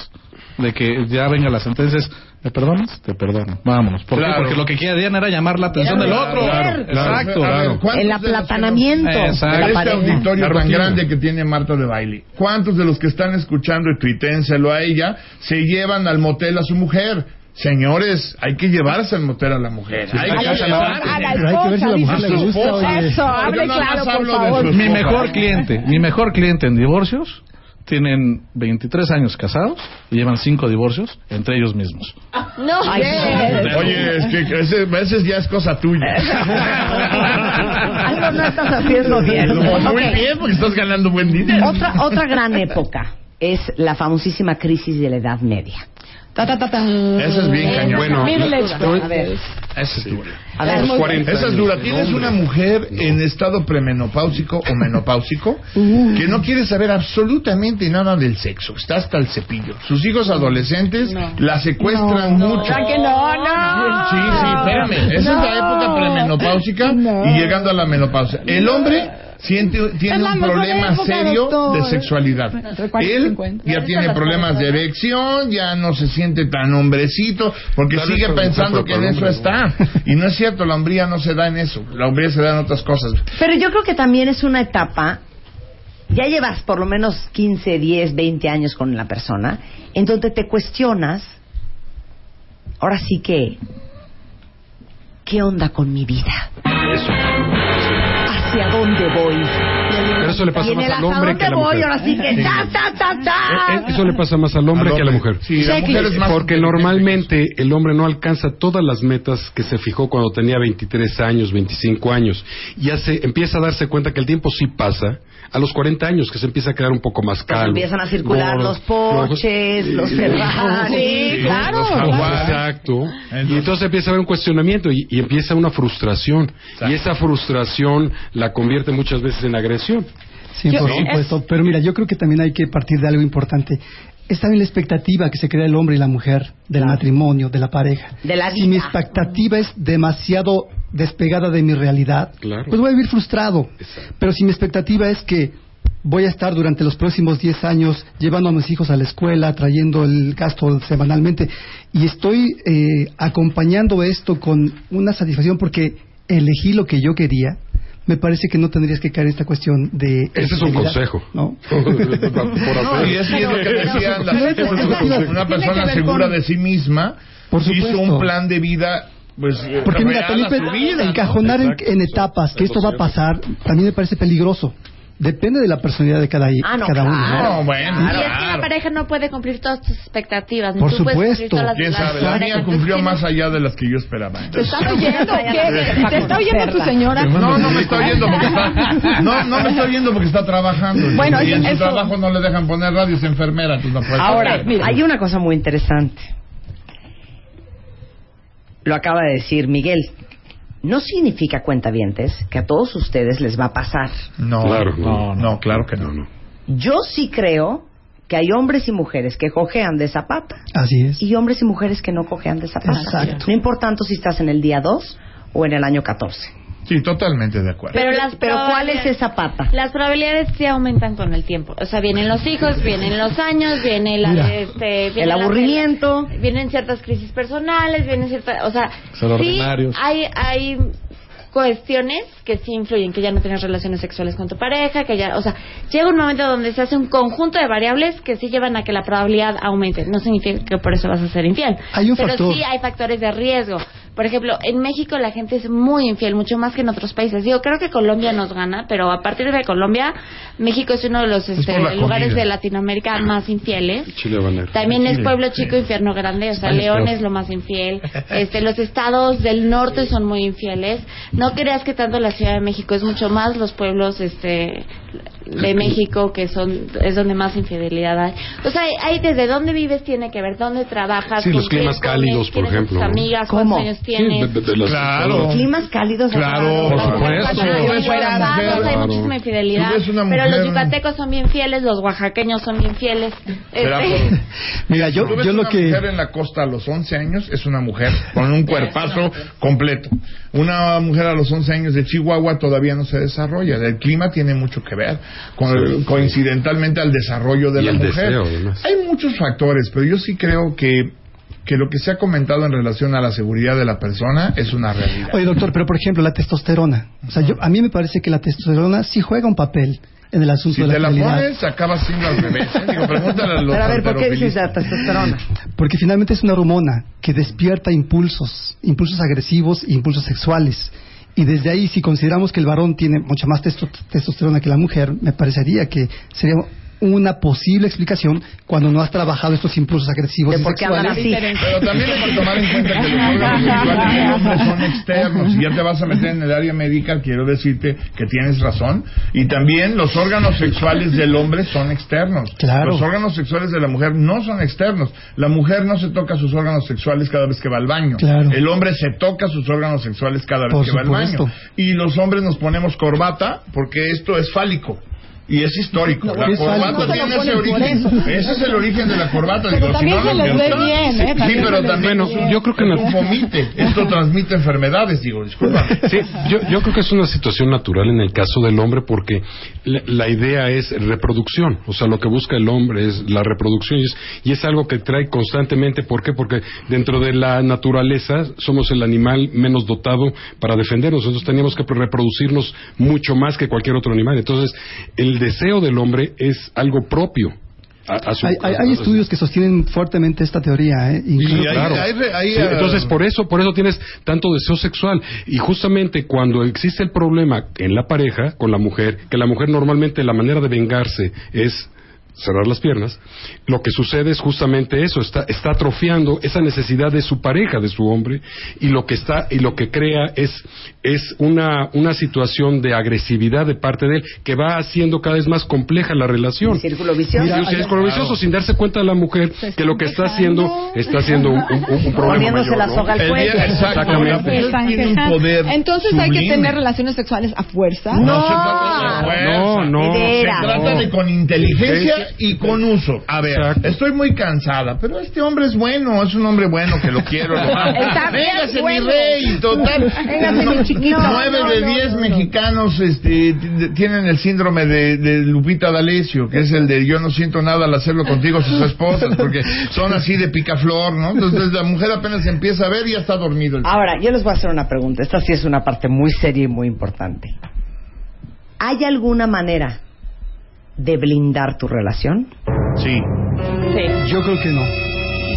[SPEAKER 4] de que ya vengan las sentencias, ¿Me perdonas? Te perdono. Vámonos. ¿Por qué?
[SPEAKER 5] Claro.
[SPEAKER 4] Porque lo que querían era llamar la atención del otro.
[SPEAKER 2] Claro,
[SPEAKER 4] Exacto.
[SPEAKER 5] Ver, ¿cuántos
[SPEAKER 2] El aplatanamiento
[SPEAKER 4] Exacto.
[SPEAKER 2] de la
[SPEAKER 5] este auditorio
[SPEAKER 4] La
[SPEAKER 5] tan
[SPEAKER 4] rutina.
[SPEAKER 5] grande que tiene Marta de baile, ¿cuántos de los que están escuchando y tuiténselo a ella se llevan al motel a su mujer? Señores, hay que llevarse al motel a la mujer. hay que llevarse.
[SPEAKER 7] a la
[SPEAKER 8] Pero hay que ver si a la mujer le gusta.
[SPEAKER 5] esposa.
[SPEAKER 7] Eso, hable claro, por favor.
[SPEAKER 4] Mi
[SPEAKER 5] esposa.
[SPEAKER 4] mejor cliente, mi mejor cliente en divorcios, tienen 23 años casados y llevan 5 divorcios entre ellos mismos.
[SPEAKER 3] No,
[SPEAKER 2] Ay.
[SPEAKER 5] Oye, es que ese, ese ya es cosa tuya.
[SPEAKER 2] Algo no estás haciendo bien.
[SPEAKER 5] Muy
[SPEAKER 2] Ok.
[SPEAKER 5] bien, porque estás ganando buen dinero.
[SPEAKER 2] Otra, otra gran época es la famosísima crisis de la Edad Media.
[SPEAKER 7] Ta, ta, ta.
[SPEAKER 5] Esa es bien cañón.
[SPEAKER 6] Bueno, no-
[SPEAKER 2] A ver,
[SPEAKER 5] Esa es dura.
[SPEAKER 2] a ver.
[SPEAKER 6] los 40
[SPEAKER 5] Esa es dura. Tienes una mujer en estado premenopáusico o menopáusico que no quiere saber absolutamente nada del sexo. Está hasta el cepillo. Sus hijos adolescentes la secuestran mucho.
[SPEAKER 7] ¿Verdad que no, no?
[SPEAKER 5] Sí, sí, espérame. Esa es la época premenopáusica y llegando a la menopausia. El hombre siente, tiene un problema
[SPEAKER 7] época,
[SPEAKER 5] serio
[SPEAKER 7] doctor.
[SPEAKER 5] de sexualidad.
[SPEAKER 7] Entre 40 y
[SPEAKER 5] Él
[SPEAKER 7] 50.
[SPEAKER 5] ya tiene problemas de erección, ya no se siente tan hombrecito, porque
[SPEAKER 6] vez
[SPEAKER 5] sigue pensando que en eso
[SPEAKER 6] hombre,
[SPEAKER 5] está. Y no es cierto, la hombría no se da en eso. La hombría se da en otras cosas.
[SPEAKER 2] Pero yo creo que también es una etapa, ya llevas por lo menos 15, 10, 20 años con la persona, en donde te cuestionas, ahora sí que, ¿qué onda con mi vida? ¿Hacia dónde voy?
[SPEAKER 6] Pero eso le
[SPEAKER 2] Y
[SPEAKER 6] pasa más
[SPEAKER 2] el
[SPEAKER 6] al
[SPEAKER 2] ¿hacia
[SPEAKER 6] hombre que a la
[SPEAKER 2] voy?
[SPEAKER 6] mujer.
[SPEAKER 2] Ahora sí que, ta, ta, ta, ta.
[SPEAKER 6] Eso le pasa más al hombre
[SPEAKER 5] Al
[SPEAKER 6] que a la
[SPEAKER 5] hombre.
[SPEAKER 6] mujer.
[SPEAKER 5] Sí, la mujer es más
[SPEAKER 6] Porque normalmente el hombre no alcanza todas las metas que se fijó cuando tenía 23 años, 25 años. Y hace, empieza a darse cuenta que el tiempo sí pasa. A los 40 años que se empieza a quedar un poco más
[SPEAKER 2] Pues
[SPEAKER 6] calvo.
[SPEAKER 2] empiezan a circular
[SPEAKER 6] gordo,
[SPEAKER 2] los Porsches, los.
[SPEAKER 7] Sí, claro.
[SPEAKER 5] los jaguares.
[SPEAKER 6] Exacto.
[SPEAKER 5] Entonces-
[SPEAKER 6] Y entonces empieza a haber un cuestionamiento y, y empieza una frustración. Y esa frustración la convierte muchas veces en agresión.
[SPEAKER 8] Sí,
[SPEAKER 7] Yo-
[SPEAKER 8] por
[SPEAKER 7] es-
[SPEAKER 8] supuesto. Pero mira, yo creo que también hay que partir de algo importante. Es también la expectativa que se crea el hombre y la mujer del matrimonio, de la pareja.
[SPEAKER 2] De la
[SPEAKER 8] Si mi expectativa es demasiado despegada de mi realidad,
[SPEAKER 6] Claro.
[SPEAKER 8] pues voy a vivir frustrado.
[SPEAKER 6] Exacto.
[SPEAKER 8] Pero si mi expectativa es que voy a estar durante los próximos 10 años llevando a mis hijos a la escuela, trayendo el gasto semanalmente, y estoy eh, acompañando esto con una satisfacción porque elegí lo que yo quería, me parece que no tendrías que caer en esta cuestión de...
[SPEAKER 6] Ese es un consejo.
[SPEAKER 8] ¿no?
[SPEAKER 6] Por
[SPEAKER 5] No,
[SPEAKER 6] hacer.
[SPEAKER 5] y es, lo que decían las Una persona segura
[SPEAKER 7] con-
[SPEAKER 5] de sí misma
[SPEAKER 8] Por
[SPEAKER 5] hizo un plan de vida pues
[SPEAKER 8] Porque mira,
[SPEAKER 5] real
[SPEAKER 8] también
[SPEAKER 5] a su
[SPEAKER 8] pe-
[SPEAKER 5] vida, ¿no?
[SPEAKER 8] encajonar en, en etapas, que esto va a pasar, también me parece peligroso. Depende de la personalidad de cada,
[SPEAKER 2] Ah, no,
[SPEAKER 8] cada uno. ¿no?
[SPEAKER 2] claro.
[SPEAKER 5] No, bueno,
[SPEAKER 3] Y es que
[SPEAKER 5] claro.
[SPEAKER 3] la pareja no puede cumplir todas tus expectativas.
[SPEAKER 8] Por
[SPEAKER 3] tú
[SPEAKER 8] supuesto.
[SPEAKER 5] Quién sabe, la mía cumplió
[SPEAKER 3] tienes-
[SPEAKER 5] más allá de las que yo esperaba.
[SPEAKER 7] ¿Te
[SPEAKER 5] Entonces,
[SPEAKER 7] está oyendo qué? ¿Te está oyendo tu señora?
[SPEAKER 5] no, no me está oyendo porque está, no, no me está oyendo porque está trabajando.
[SPEAKER 7] Bueno,
[SPEAKER 5] y en su
[SPEAKER 7] eso-
[SPEAKER 5] trabajo no le dejan poner radio, es enfermera, entonces no
[SPEAKER 2] Ahora,
[SPEAKER 5] poner.
[SPEAKER 2] hay una cosa muy interesante. Lo acaba de decir Miguel. No significa, cuentavientes, que a todos ustedes les va a pasar.
[SPEAKER 5] no,
[SPEAKER 6] Claro,
[SPEAKER 5] no,
[SPEAKER 6] no.
[SPEAKER 5] no, claro que no.
[SPEAKER 2] Yo sí creo que hay hombres y mujeres que cojean de zapata
[SPEAKER 8] Así es.
[SPEAKER 2] y hombres y mujeres que no cojean de zapata.
[SPEAKER 8] Exacto.
[SPEAKER 2] No importa tanto si estás en el día 2 o en el año 14.
[SPEAKER 5] Sí, totalmente de acuerdo.
[SPEAKER 3] Pero las
[SPEAKER 2] Pero ¿cuál es esa pata?
[SPEAKER 3] Las probabilidades sí aumentan con el tiempo. O sea, vienen los hijos, vienen los años, viene la,
[SPEAKER 8] Mira.
[SPEAKER 3] este, viene
[SPEAKER 2] El
[SPEAKER 3] la-
[SPEAKER 2] aburrimiento.
[SPEAKER 3] vienen ciertas crisis personales, vienen ciertas, o sea, sí hay hay cuestiones que sí influyen, que ya no tienes relaciones sexuales con tu pareja, que ya, o sea, llega un momento donde se hace un conjunto de variables que sí llevan a que la probabilidad aumente. No significa que por eso vas a ser infiel.
[SPEAKER 8] Hay un
[SPEAKER 3] pero
[SPEAKER 8] factor.
[SPEAKER 3] sí hay factores de riesgo. Por ejemplo, en México la gente es muy infiel, mucho más que en otros países. Digo, creo que Colombia nos gana, pero a partir de Colombia, México es uno de los este, lugares
[SPEAKER 5] comida.
[SPEAKER 3] de Latinoamérica más infieles.
[SPEAKER 6] Chile.
[SPEAKER 3] También es
[SPEAKER 5] Chile,
[SPEAKER 3] pueblo
[SPEAKER 5] sí.
[SPEAKER 3] chico, infierno grande. O sea,
[SPEAKER 4] España es
[SPEAKER 3] León es lo más infiel. Este, los estados del norte son muy infieles. No creas que tanto la Ciudad de México es mucho más los pueblos, este, de México que son es donde más infidelidad hay. O sea, hay, hay desde dónde vives tiene que ver, dónde trabajas.
[SPEAKER 6] Sí, los climas cálidos, por
[SPEAKER 3] tus
[SPEAKER 6] ejemplo.
[SPEAKER 3] amigas,
[SPEAKER 2] ¿Cómo?
[SPEAKER 3] cuántos años
[SPEAKER 6] Sí,
[SPEAKER 3] tienes.
[SPEAKER 6] de- de- de las-
[SPEAKER 5] Claro.
[SPEAKER 2] Climas cálidos.
[SPEAKER 5] Claro,
[SPEAKER 4] por supuesto.
[SPEAKER 3] Hay
[SPEAKER 5] una
[SPEAKER 3] muchísima infidelidad.
[SPEAKER 5] Una
[SPEAKER 3] Pero los yucatecos son bien fieles, los oaxaqueños son bien fieles. Este,
[SPEAKER 8] Mira, yo, yo lo
[SPEAKER 5] una
[SPEAKER 8] que...
[SPEAKER 5] mujer en la costa a los 11 años, es una mujer con un cuerpazo completo. Una mujer a los 11 años de Chihuahua todavía no se desarrolla. El clima tiene mucho que ver, con- coincidentalmente al desarrollo de
[SPEAKER 6] Y
[SPEAKER 5] la
[SPEAKER 6] el
[SPEAKER 5] mujer.
[SPEAKER 6] deseo.
[SPEAKER 5] Hay muchos factores, pero yo sí creo que que lo que se ha comentado en relación a la seguridad de la persona es una realidad.
[SPEAKER 8] Oye, doctor, pero por ejemplo, la testosterona. O sea, yo, a mí me parece que la testosterona sí juega un papel en el asunto
[SPEAKER 5] Si
[SPEAKER 8] de la
[SPEAKER 5] te la pones, acabas al revés. ¿eh? Digo, pregúntale a los
[SPEAKER 2] Pero a ver, ¿por qué dices la testosterona?
[SPEAKER 8] Porque finalmente es una hormona que despierta impulsos, impulsos agresivos e impulsos sexuales. Y desde ahí, si consideramos que el varón tiene mucha más testo- testosterona que la mujer, me parecería que sería una posible explicación cuando no has trabajado estos impulsos agresivos
[SPEAKER 2] ¿De
[SPEAKER 8] y sexuales.
[SPEAKER 2] así?
[SPEAKER 5] Pero también hay que tomar en cuenta que los órganos sexuales del hombre son externos. Si ya te vas a meter en el área médica, quiero decirte que tienes razón. Y también los órganos sexuales del hombre son externos.
[SPEAKER 8] Claro.
[SPEAKER 5] Los órganos sexuales de la mujer no son externos. La mujer no se toca sus órganos sexuales cada vez que va al baño.
[SPEAKER 8] Claro.
[SPEAKER 5] El hombre se toca sus órganos sexuales cada vez
[SPEAKER 8] Por
[SPEAKER 5] que va al baño. Y los hombres nos ponemos corbata porque esto es fálico. Y es histórico. La
[SPEAKER 8] es
[SPEAKER 5] corbata tiene
[SPEAKER 7] No se
[SPEAKER 5] ese origen.
[SPEAKER 7] eso.
[SPEAKER 5] Ese es el origen de la corbata.
[SPEAKER 7] Pero
[SPEAKER 5] Digo, si
[SPEAKER 7] también
[SPEAKER 5] no
[SPEAKER 7] se
[SPEAKER 5] lo
[SPEAKER 7] les ve bien, ¿eh?
[SPEAKER 5] Sí, pero
[SPEAKER 7] se
[SPEAKER 5] también
[SPEAKER 6] Bueno,
[SPEAKER 5] es un-
[SPEAKER 6] yo creo que no-
[SPEAKER 5] vomite. Esto transmite enfermedades, digo, disculpa.
[SPEAKER 6] Sí, yo, yo creo que es una situación natural en el caso del hombre porque la, la idea es reproducción, o sea, lo que busca el hombre es la reproducción y es, y es algo que trae constantemente, ¿por qué? Porque dentro de la naturaleza somos el animal menos dotado para defendernos, nosotros teníamos que reproducirnos mucho más que cualquier otro animal, entonces el deseo del hombre es algo propio. a- a su-
[SPEAKER 8] Hay, hay- hay estudios que sostienen fuertemente esta teoría. ¿eh? Incluso-
[SPEAKER 5] Y hay-
[SPEAKER 6] Claro.
[SPEAKER 5] hay- hay-
[SPEAKER 6] Sí, entonces por eso, por eso tienes tanto deseo sexual y justamente cuando existe el problema en la pareja con la mujer, que la mujer normalmente la manera de vengarse es cerrar las piernas, lo que sucede es justamente eso, está, está atrofiando esa necesidad de su pareja, de su hombre, y lo que está, y lo que crea es, es una, una situación de agresividad de parte de él que va haciendo cada vez más compleja la relación.
[SPEAKER 2] Un círculo vicioso.
[SPEAKER 6] Y un círculo vicioso sin darse cuenta la mujer que lo que está haciendo está haciendo un, un- un problema
[SPEAKER 2] Poniéndose
[SPEAKER 6] mayor,
[SPEAKER 2] la
[SPEAKER 6] ¿no?
[SPEAKER 2] soga al
[SPEAKER 5] El
[SPEAKER 2] cuello.
[SPEAKER 6] Exactamente.
[SPEAKER 5] poder
[SPEAKER 7] Entonces hay que
[SPEAKER 5] sublime.
[SPEAKER 7] tener relaciones sexuales a fuerza.
[SPEAKER 2] No.
[SPEAKER 5] se trata de fuerza.
[SPEAKER 6] No, no.
[SPEAKER 2] De
[SPEAKER 5] Se trata de con inteligencia y con uso. A ver,
[SPEAKER 6] Exacto.
[SPEAKER 5] estoy muy cansada, pero este hombre es bueno, es un hombre bueno que lo quiero, lo amo.
[SPEAKER 2] Está bien
[SPEAKER 5] Véngase,
[SPEAKER 2] bueno.
[SPEAKER 5] mi rey, total.
[SPEAKER 2] Véngase,
[SPEAKER 5] No,
[SPEAKER 2] mi chiquito.
[SPEAKER 5] Nueve
[SPEAKER 2] No,
[SPEAKER 5] de diez
[SPEAKER 2] no, no.
[SPEAKER 5] mexicanos este, tienen el síndrome de, de Lupita D'Alessio, que es el de yo no siento nada al hacerlo contigo, sus esposas, porque son así de picaflor, ¿no? Entonces la mujer apenas empieza a ver y ya está dormido. el
[SPEAKER 2] Ahora, yo les voy a hacer una pregunta. Esta sí es una parte muy seria y muy importante. ¿Hay alguna manera de blindar tu relación?
[SPEAKER 5] Sí.
[SPEAKER 8] Yo creo que no.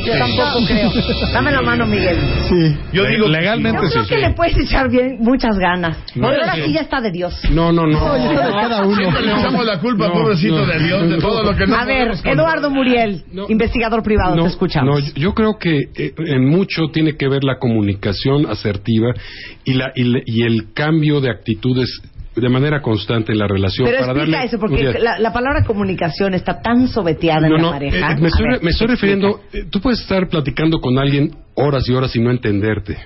[SPEAKER 2] Yo tampoco creo. Dame la mano, Miguel.
[SPEAKER 8] Sí.
[SPEAKER 5] Yo digo
[SPEAKER 4] legalmente
[SPEAKER 2] Yo creo
[SPEAKER 4] sí.
[SPEAKER 2] que le puedes echar bien muchas ganas. Pero ahora sí ya está de Dios.
[SPEAKER 6] No, no, no.
[SPEAKER 8] Oye, esto de cada uno.
[SPEAKER 5] Siempre le echamos la culpa,
[SPEAKER 6] No,
[SPEAKER 5] pobrecito
[SPEAKER 6] no.
[SPEAKER 5] de Dios, de todo lo que no
[SPEAKER 2] A ver. Eduardo Muriel,
[SPEAKER 6] No.
[SPEAKER 2] investigador privado,
[SPEAKER 6] No,
[SPEAKER 2] te escuchamos.
[SPEAKER 6] no, yo creo que eh, en mucho tiene que ver la comunicación asertiva y, la, y, le- y el cambio de actitudes de manera constante en la relación.
[SPEAKER 2] Pero
[SPEAKER 6] para
[SPEAKER 2] explica
[SPEAKER 6] darle
[SPEAKER 2] eso, porque la, la palabra comunicación está tan sobeteada en la
[SPEAKER 6] no,
[SPEAKER 2] pareja.
[SPEAKER 6] eh, me,
[SPEAKER 2] A
[SPEAKER 6] estoy,
[SPEAKER 2] ver,
[SPEAKER 6] me estoy refiriendo, eh, tú puedes estar platicando con alguien horas y horas y no entenderte.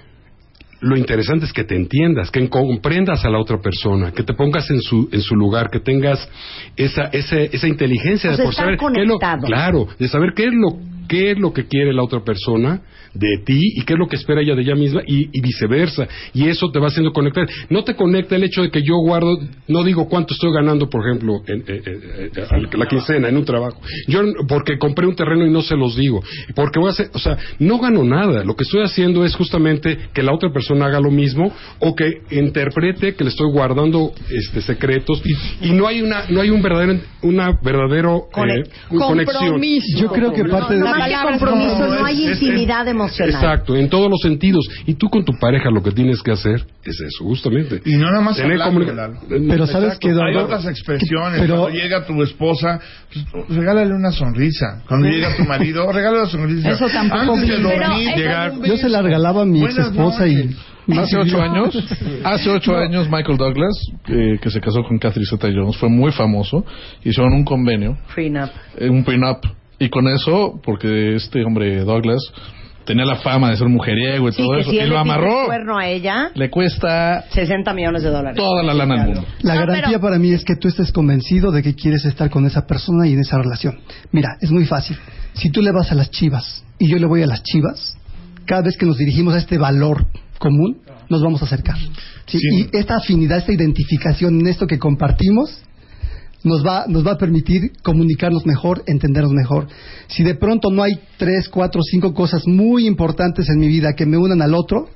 [SPEAKER 6] Lo interesante es que te entiendas, que comprendas a la otra persona, que te pongas en su en su lugar, que tengas esa ese- esa inteligencia
[SPEAKER 2] O
[SPEAKER 6] de por saber qué es lo, claro, de saber qué es lo qué es lo que quiere la otra persona de ti y qué es lo que espera ella de ella misma y, y viceversa. Y eso te va haciendo conectar. No te conecta el hecho de que yo guardo, no digo cuánto estoy ganando, por ejemplo, en, eh, a la quincena, en un trabajo. Yo, porque compré un terreno y no se los digo. Porque voy a hacer, o sea, no gano nada. Lo que estoy haciendo es justamente que la otra persona haga lo mismo o que interprete que le estoy guardando este secretos y, y no hay una, no hay un verdadero, una verdadero
[SPEAKER 2] Conec-
[SPEAKER 6] eh, conexión.
[SPEAKER 8] Yo creo que parte de...
[SPEAKER 2] No, más que compromiso,
[SPEAKER 5] como-
[SPEAKER 2] no hay
[SPEAKER 5] es- es-
[SPEAKER 2] intimidad emocional.
[SPEAKER 6] Exacto, en todos los sentidos. Y tú con tu pareja lo que tienes que hacer es eso, justamente.
[SPEAKER 5] Y no nada más
[SPEAKER 6] Tener comunica-
[SPEAKER 5] Lalo.
[SPEAKER 8] Pero sabes que,
[SPEAKER 5] Hay otras expresiones.
[SPEAKER 8] pero-
[SPEAKER 5] Cuando llega tu esposa, pues, regálale una sonrisa. Cuando llega tu marido, regálale una sonrisa.
[SPEAKER 7] Eso tampoco
[SPEAKER 5] Antes de dormir,
[SPEAKER 2] Pero,
[SPEAKER 5] llegar.
[SPEAKER 8] yo se la regalaba a mi ex esposa y...
[SPEAKER 4] Hace ocho años, hace ocho años Michael Douglas, eh, que se casó con Catherine Zeta-Jones, fue muy famoso. Hicieron un convenio,
[SPEAKER 2] Prenup.
[SPEAKER 4] eh, un prenup, y con eso, porque este hombre Douglas tenía la fama de ser mujeriego y
[SPEAKER 2] Sí,
[SPEAKER 4] todo
[SPEAKER 2] que
[SPEAKER 4] eso,
[SPEAKER 2] si
[SPEAKER 4] y lo
[SPEAKER 2] le pisa el
[SPEAKER 4] amarró.
[SPEAKER 2] cuerno a ella,
[SPEAKER 4] Le cuesta
[SPEAKER 2] 60 millones de dólares.
[SPEAKER 4] toda la lana del mundo.
[SPEAKER 8] La
[SPEAKER 2] No,
[SPEAKER 8] garantía
[SPEAKER 2] pero-
[SPEAKER 8] para mí es que tú estés convencido de que quieres estar con esa persona y en esa relación. Mira, es muy fácil. Si tú le vas a las chivas y yo le voy a las chivas, cada vez que nos dirigimos a este valor común, nos vamos a acercar. ¿sí?
[SPEAKER 5] Sí.
[SPEAKER 8] Y esta afinidad, esta identificación en esto que compartimos, nos va, nos va a permitir comunicarnos mejor, entendernos mejor. Si de pronto no hay tres, cuatro, cinco cosas muy importantes en mi vida que me unan al otro,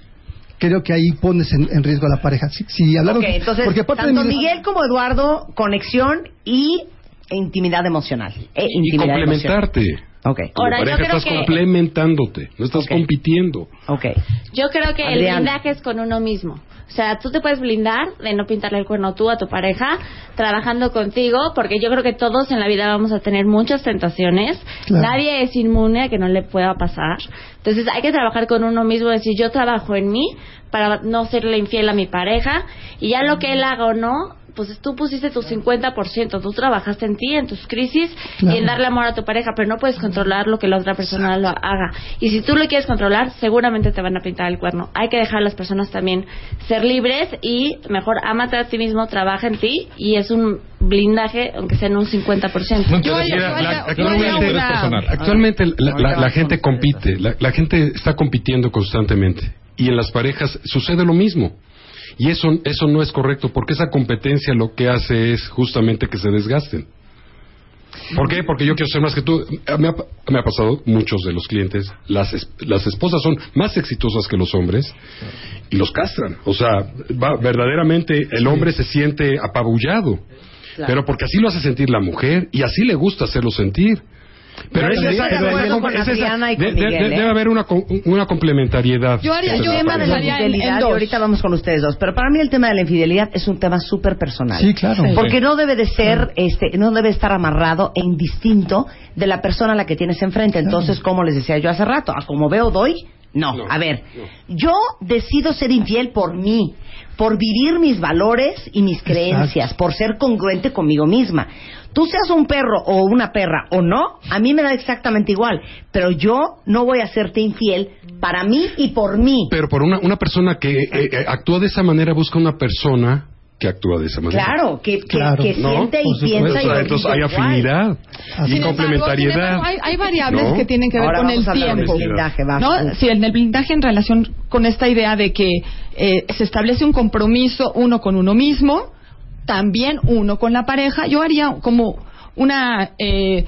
[SPEAKER 8] creo que ahí pones en, en riesgo a la pareja. Si, si
[SPEAKER 2] entonces,
[SPEAKER 8] porque de
[SPEAKER 2] tanto
[SPEAKER 8] mi-
[SPEAKER 2] Miguel como Eduardo, conexión y intimidad emocional. Eh,
[SPEAKER 6] Y
[SPEAKER 2] intimidad
[SPEAKER 6] complementarte.
[SPEAKER 2] emocional. Ok.
[SPEAKER 6] Con
[SPEAKER 3] Ahora, yo creo
[SPEAKER 6] estás
[SPEAKER 3] que-
[SPEAKER 6] complementándote, no estás compitiendo.
[SPEAKER 2] Ok.
[SPEAKER 3] Yo creo que el blindaje es con uno mismo. O sea, tú te puedes blindar de no pintarle el cuerno tú a tu pareja, trabajando contigo, porque yo creo que todos en la vida vamos a tener muchas tentaciones.
[SPEAKER 8] Claro.
[SPEAKER 3] Nadie es inmune a que no le pueda pasar. Entonces hay que trabajar con uno mismo, decir yo trabajo en mí para no serle infiel a mi pareja y ya lo que él haga o no, pues tú pusiste tu 50%, tú trabajaste en ti, en tus crisis
[SPEAKER 8] Claro.
[SPEAKER 3] y en darle amor a tu pareja, pero no puedes controlar lo que la otra persona lo haga. Y si tú lo quieres controlar, seguramente te van a pintar el cuerno. Hay que dejar a las personas también ser libres y mejor ámate a ti mismo, trabaja en ti y es un blindaje, aunque sea en un 50%.
[SPEAKER 4] No
[SPEAKER 7] Yo haría-
[SPEAKER 6] Mira,
[SPEAKER 7] yo haría-
[SPEAKER 6] la-
[SPEAKER 7] yo
[SPEAKER 6] actualmente, la gente compite, la, la gente está compitiendo constantemente y en las parejas sucede lo mismo. Y eso, eso no es correcto porque esa competencia lo que hace es justamente que se desgasten. ¿Por qué? Porque yo quiero ser más que tú. Me ha, me ha pasado, muchos de los clientes, las, es- las esposas son más exitosas que los hombres y los castran. O sea, va- verdaderamente el hombre se siente apabullado. Pero porque así lo hace sentir la mujer y así le gusta hacerlo sentir. Pero es- esa-. Debe haber una, co- una complementariedad.
[SPEAKER 7] Yo haría-
[SPEAKER 2] El
[SPEAKER 7] yo
[SPEAKER 2] tema de la infidelidad, y ahorita vamos con ustedes dos, pero para mí el tema de la infidelidad es un tema súper personal.
[SPEAKER 8] Sí, claro. Sí.
[SPEAKER 2] Porque no debe de ser, este, no debe estar amarrado e indistinto de la persona a la que tienes enfrente. Entonces, como les decía yo hace rato, a como veo doy, no.
[SPEAKER 6] No,
[SPEAKER 2] a ver, yo decido ser infiel por mí, por vivir mis valores y mis creencias, por ser congruente conmigo misma. Tú seas un perro o una perra o no, a mí me da exactamente igual, pero yo no voy a hacerte infiel para mí y por mí.
[SPEAKER 6] Pero por una, una persona que eh, eh, actúa de esa manera busca una persona que actúa de esa manera.
[SPEAKER 2] Claro, que, que,
[SPEAKER 8] Claro.
[SPEAKER 2] que
[SPEAKER 6] ¿No?
[SPEAKER 2] siente y piensa y
[SPEAKER 6] Entonces, entonces hay
[SPEAKER 2] igual.
[SPEAKER 6] afinidad y
[SPEAKER 7] Sin
[SPEAKER 6] complementariedad.
[SPEAKER 7] sin embargo, hay, hay variables
[SPEAKER 6] ¿No?
[SPEAKER 7] que tienen que ver
[SPEAKER 2] Ahora
[SPEAKER 7] con
[SPEAKER 2] vamos
[SPEAKER 7] el tiempo.
[SPEAKER 2] blindaje, va.
[SPEAKER 7] ¿no? Sí, en el blindaje en relación con esta idea de que eh, se establece un compromiso uno con uno mismo, también uno con la pareja. Yo haría como una eh,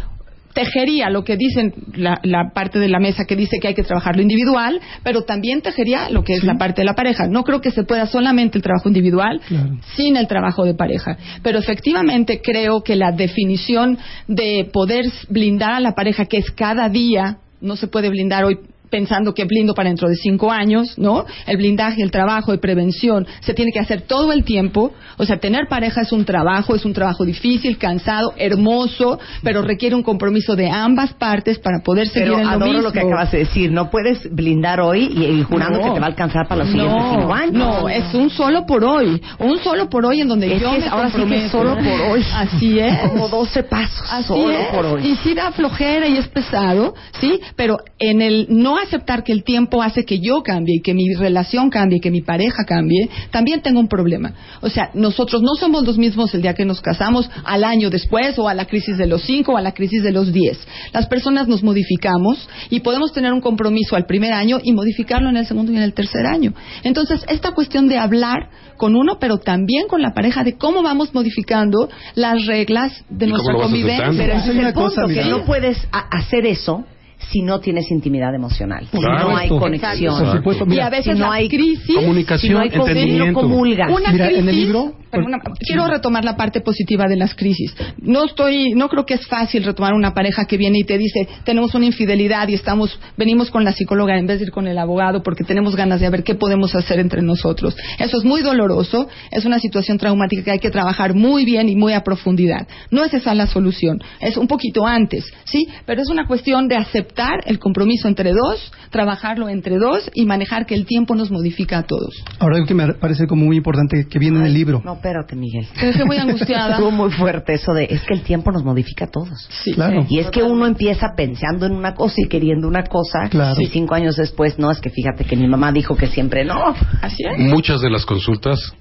[SPEAKER 7] tejería lo que dicen la, la parte de la mesa que dice que hay que trabajar lo individual, pero también tejería lo que es la parte de la pareja. No creo que se pueda solamente el trabajo individual
[SPEAKER 8] Claro.
[SPEAKER 7] sin el trabajo de pareja. Pero efectivamente creo que la definición de poder blindar a la pareja, que es cada día, no se puede blindar hoy pensando que blindo para dentro de cinco años, ¿no? El blindaje, el trabajo de prevención se tiene que hacer todo el tiempo. O sea, tener pareja es un trabajo, es un trabajo difícil, cansado, hermoso, pero requiere un compromiso de ambas partes para poder seguir
[SPEAKER 2] Pero
[SPEAKER 7] en lo
[SPEAKER 2] adoro
[SPEAKER 7] mismo.
[SPEAKER 2] lo que acabas de decir. No puedes blindar hoy y, y jurando
[SPEAKER 7] No.
[SPEAKER 2] que te va a alcanzar para los siguientes
[SPEAKER 7] no,
[SPEAKER 2] cinco años.
[SPEAKER 7] No, es un solo por hoy. Un solo por hoy en donde
[SPEAKER 2] Es
[SPEAKER 7] yo
[SPEAKER 2] que
[SPEAKER 7] me
[SPEAKER 2] ahora sí que
[SPEAKER 7] comprometo.
[SPEAKER 2] solo por hoy.
[SPEAKER 7] Así es.
[SPEAKER 2] Como 12 pasos.
[SPEAKER 7] Así
[SPEAKER 2] solo
[SPEAKER 7] es.
[SPEAKER 2] por hoy.
[SPEAKER 7] Y sí da flojera y es pesado, ¿sí? Pero en el no aceptar que el tiempo hace que yo cambie y que mi relación cambie y que mi pareja cambie, también tengo un problema. O sea, nosotros no somos los mismos el día que nos casamos, al año después, o a la crisis de los cinco, o a la crisis de los diez. Las personas nos modificamos y podemos tener un compromiso al primer año y modificarlo en el segundo y en el tercer año. Entonces, esta cuestión de hablar con uno, pero también con la pareja, de cómo vamos modificando las reglas de
[SPEAKER 6] ¿Y cómo
[SPEAKER 7] nuestra convivencia.
[SPEAKER 2] Pero es el punto, que no puedes hacer eso si no tienes intimidad emocional. Si
[SPEAKER 6] Claro.
[SPEAKER 2] no hay conexión.
[SPEAKER 8] Por supuesto,
[SPEAKER 7] y a veces
[SPEAKER 2] si no
[SPEAKER 7] la
[SPEAKER 2] hay
[SPEAKER 7] crisis
[SPEAKER 6] Comunicación,
[SPEAKER 2] si no hay
[SPEAKER 6] entendimiento.
[SPEAKER 2] comulgas.
[SPEAKER 7] una
[SPEAKER 8] Mira,
[SPEAKER 7] crisis,
[SPEAKER 8] en el libro-
[SPEAKER 7] perdona, quiero retomar la parte positiva de las crisis. No estoy, no creo que es fácil retomar una pareja que viene y te dice tenemos una infidelidad y estamos, venimos con la psicóloga en vez de ir con el abogado porque tenemos ganas de ver qué podemos hacer entre nosotros. Eso es muy doloroso, es una situación traumática que hay que trabajar muy bien y muy a profundidad. No es esa la solución, es un poquito antes, sí, pero es una cuestión de aceptar el compromiso entre dos, trabajarlo entre dos y manejar que el tiempo nos modifica a todos.
[SPEAKER 8] ahora algo que me parece como muy importante que viene en el libro.
[SPEAKER 2] No, espérate, Miguel.
[SPEAKER 7] Te dejé muy angustiada.
[SPEAKER 2] Estuvo muy fuerte eso de, es que el tiempo nos modifica a todos.
[SPEAKER 7] Sí.
[SPEAKER 8] Claro.
[SPEAKER 2] Y es que uno empieza pensando en una cosa y queriendo una cosa,
[SPEAKER 8] Claro.
[SPEAKER 2] y cinco años después, no, es que fíjate que mi mamá dijo que siempre no.
[SPEAKER 7] Así es.
[SPEAKER 6] Muchas de las consultas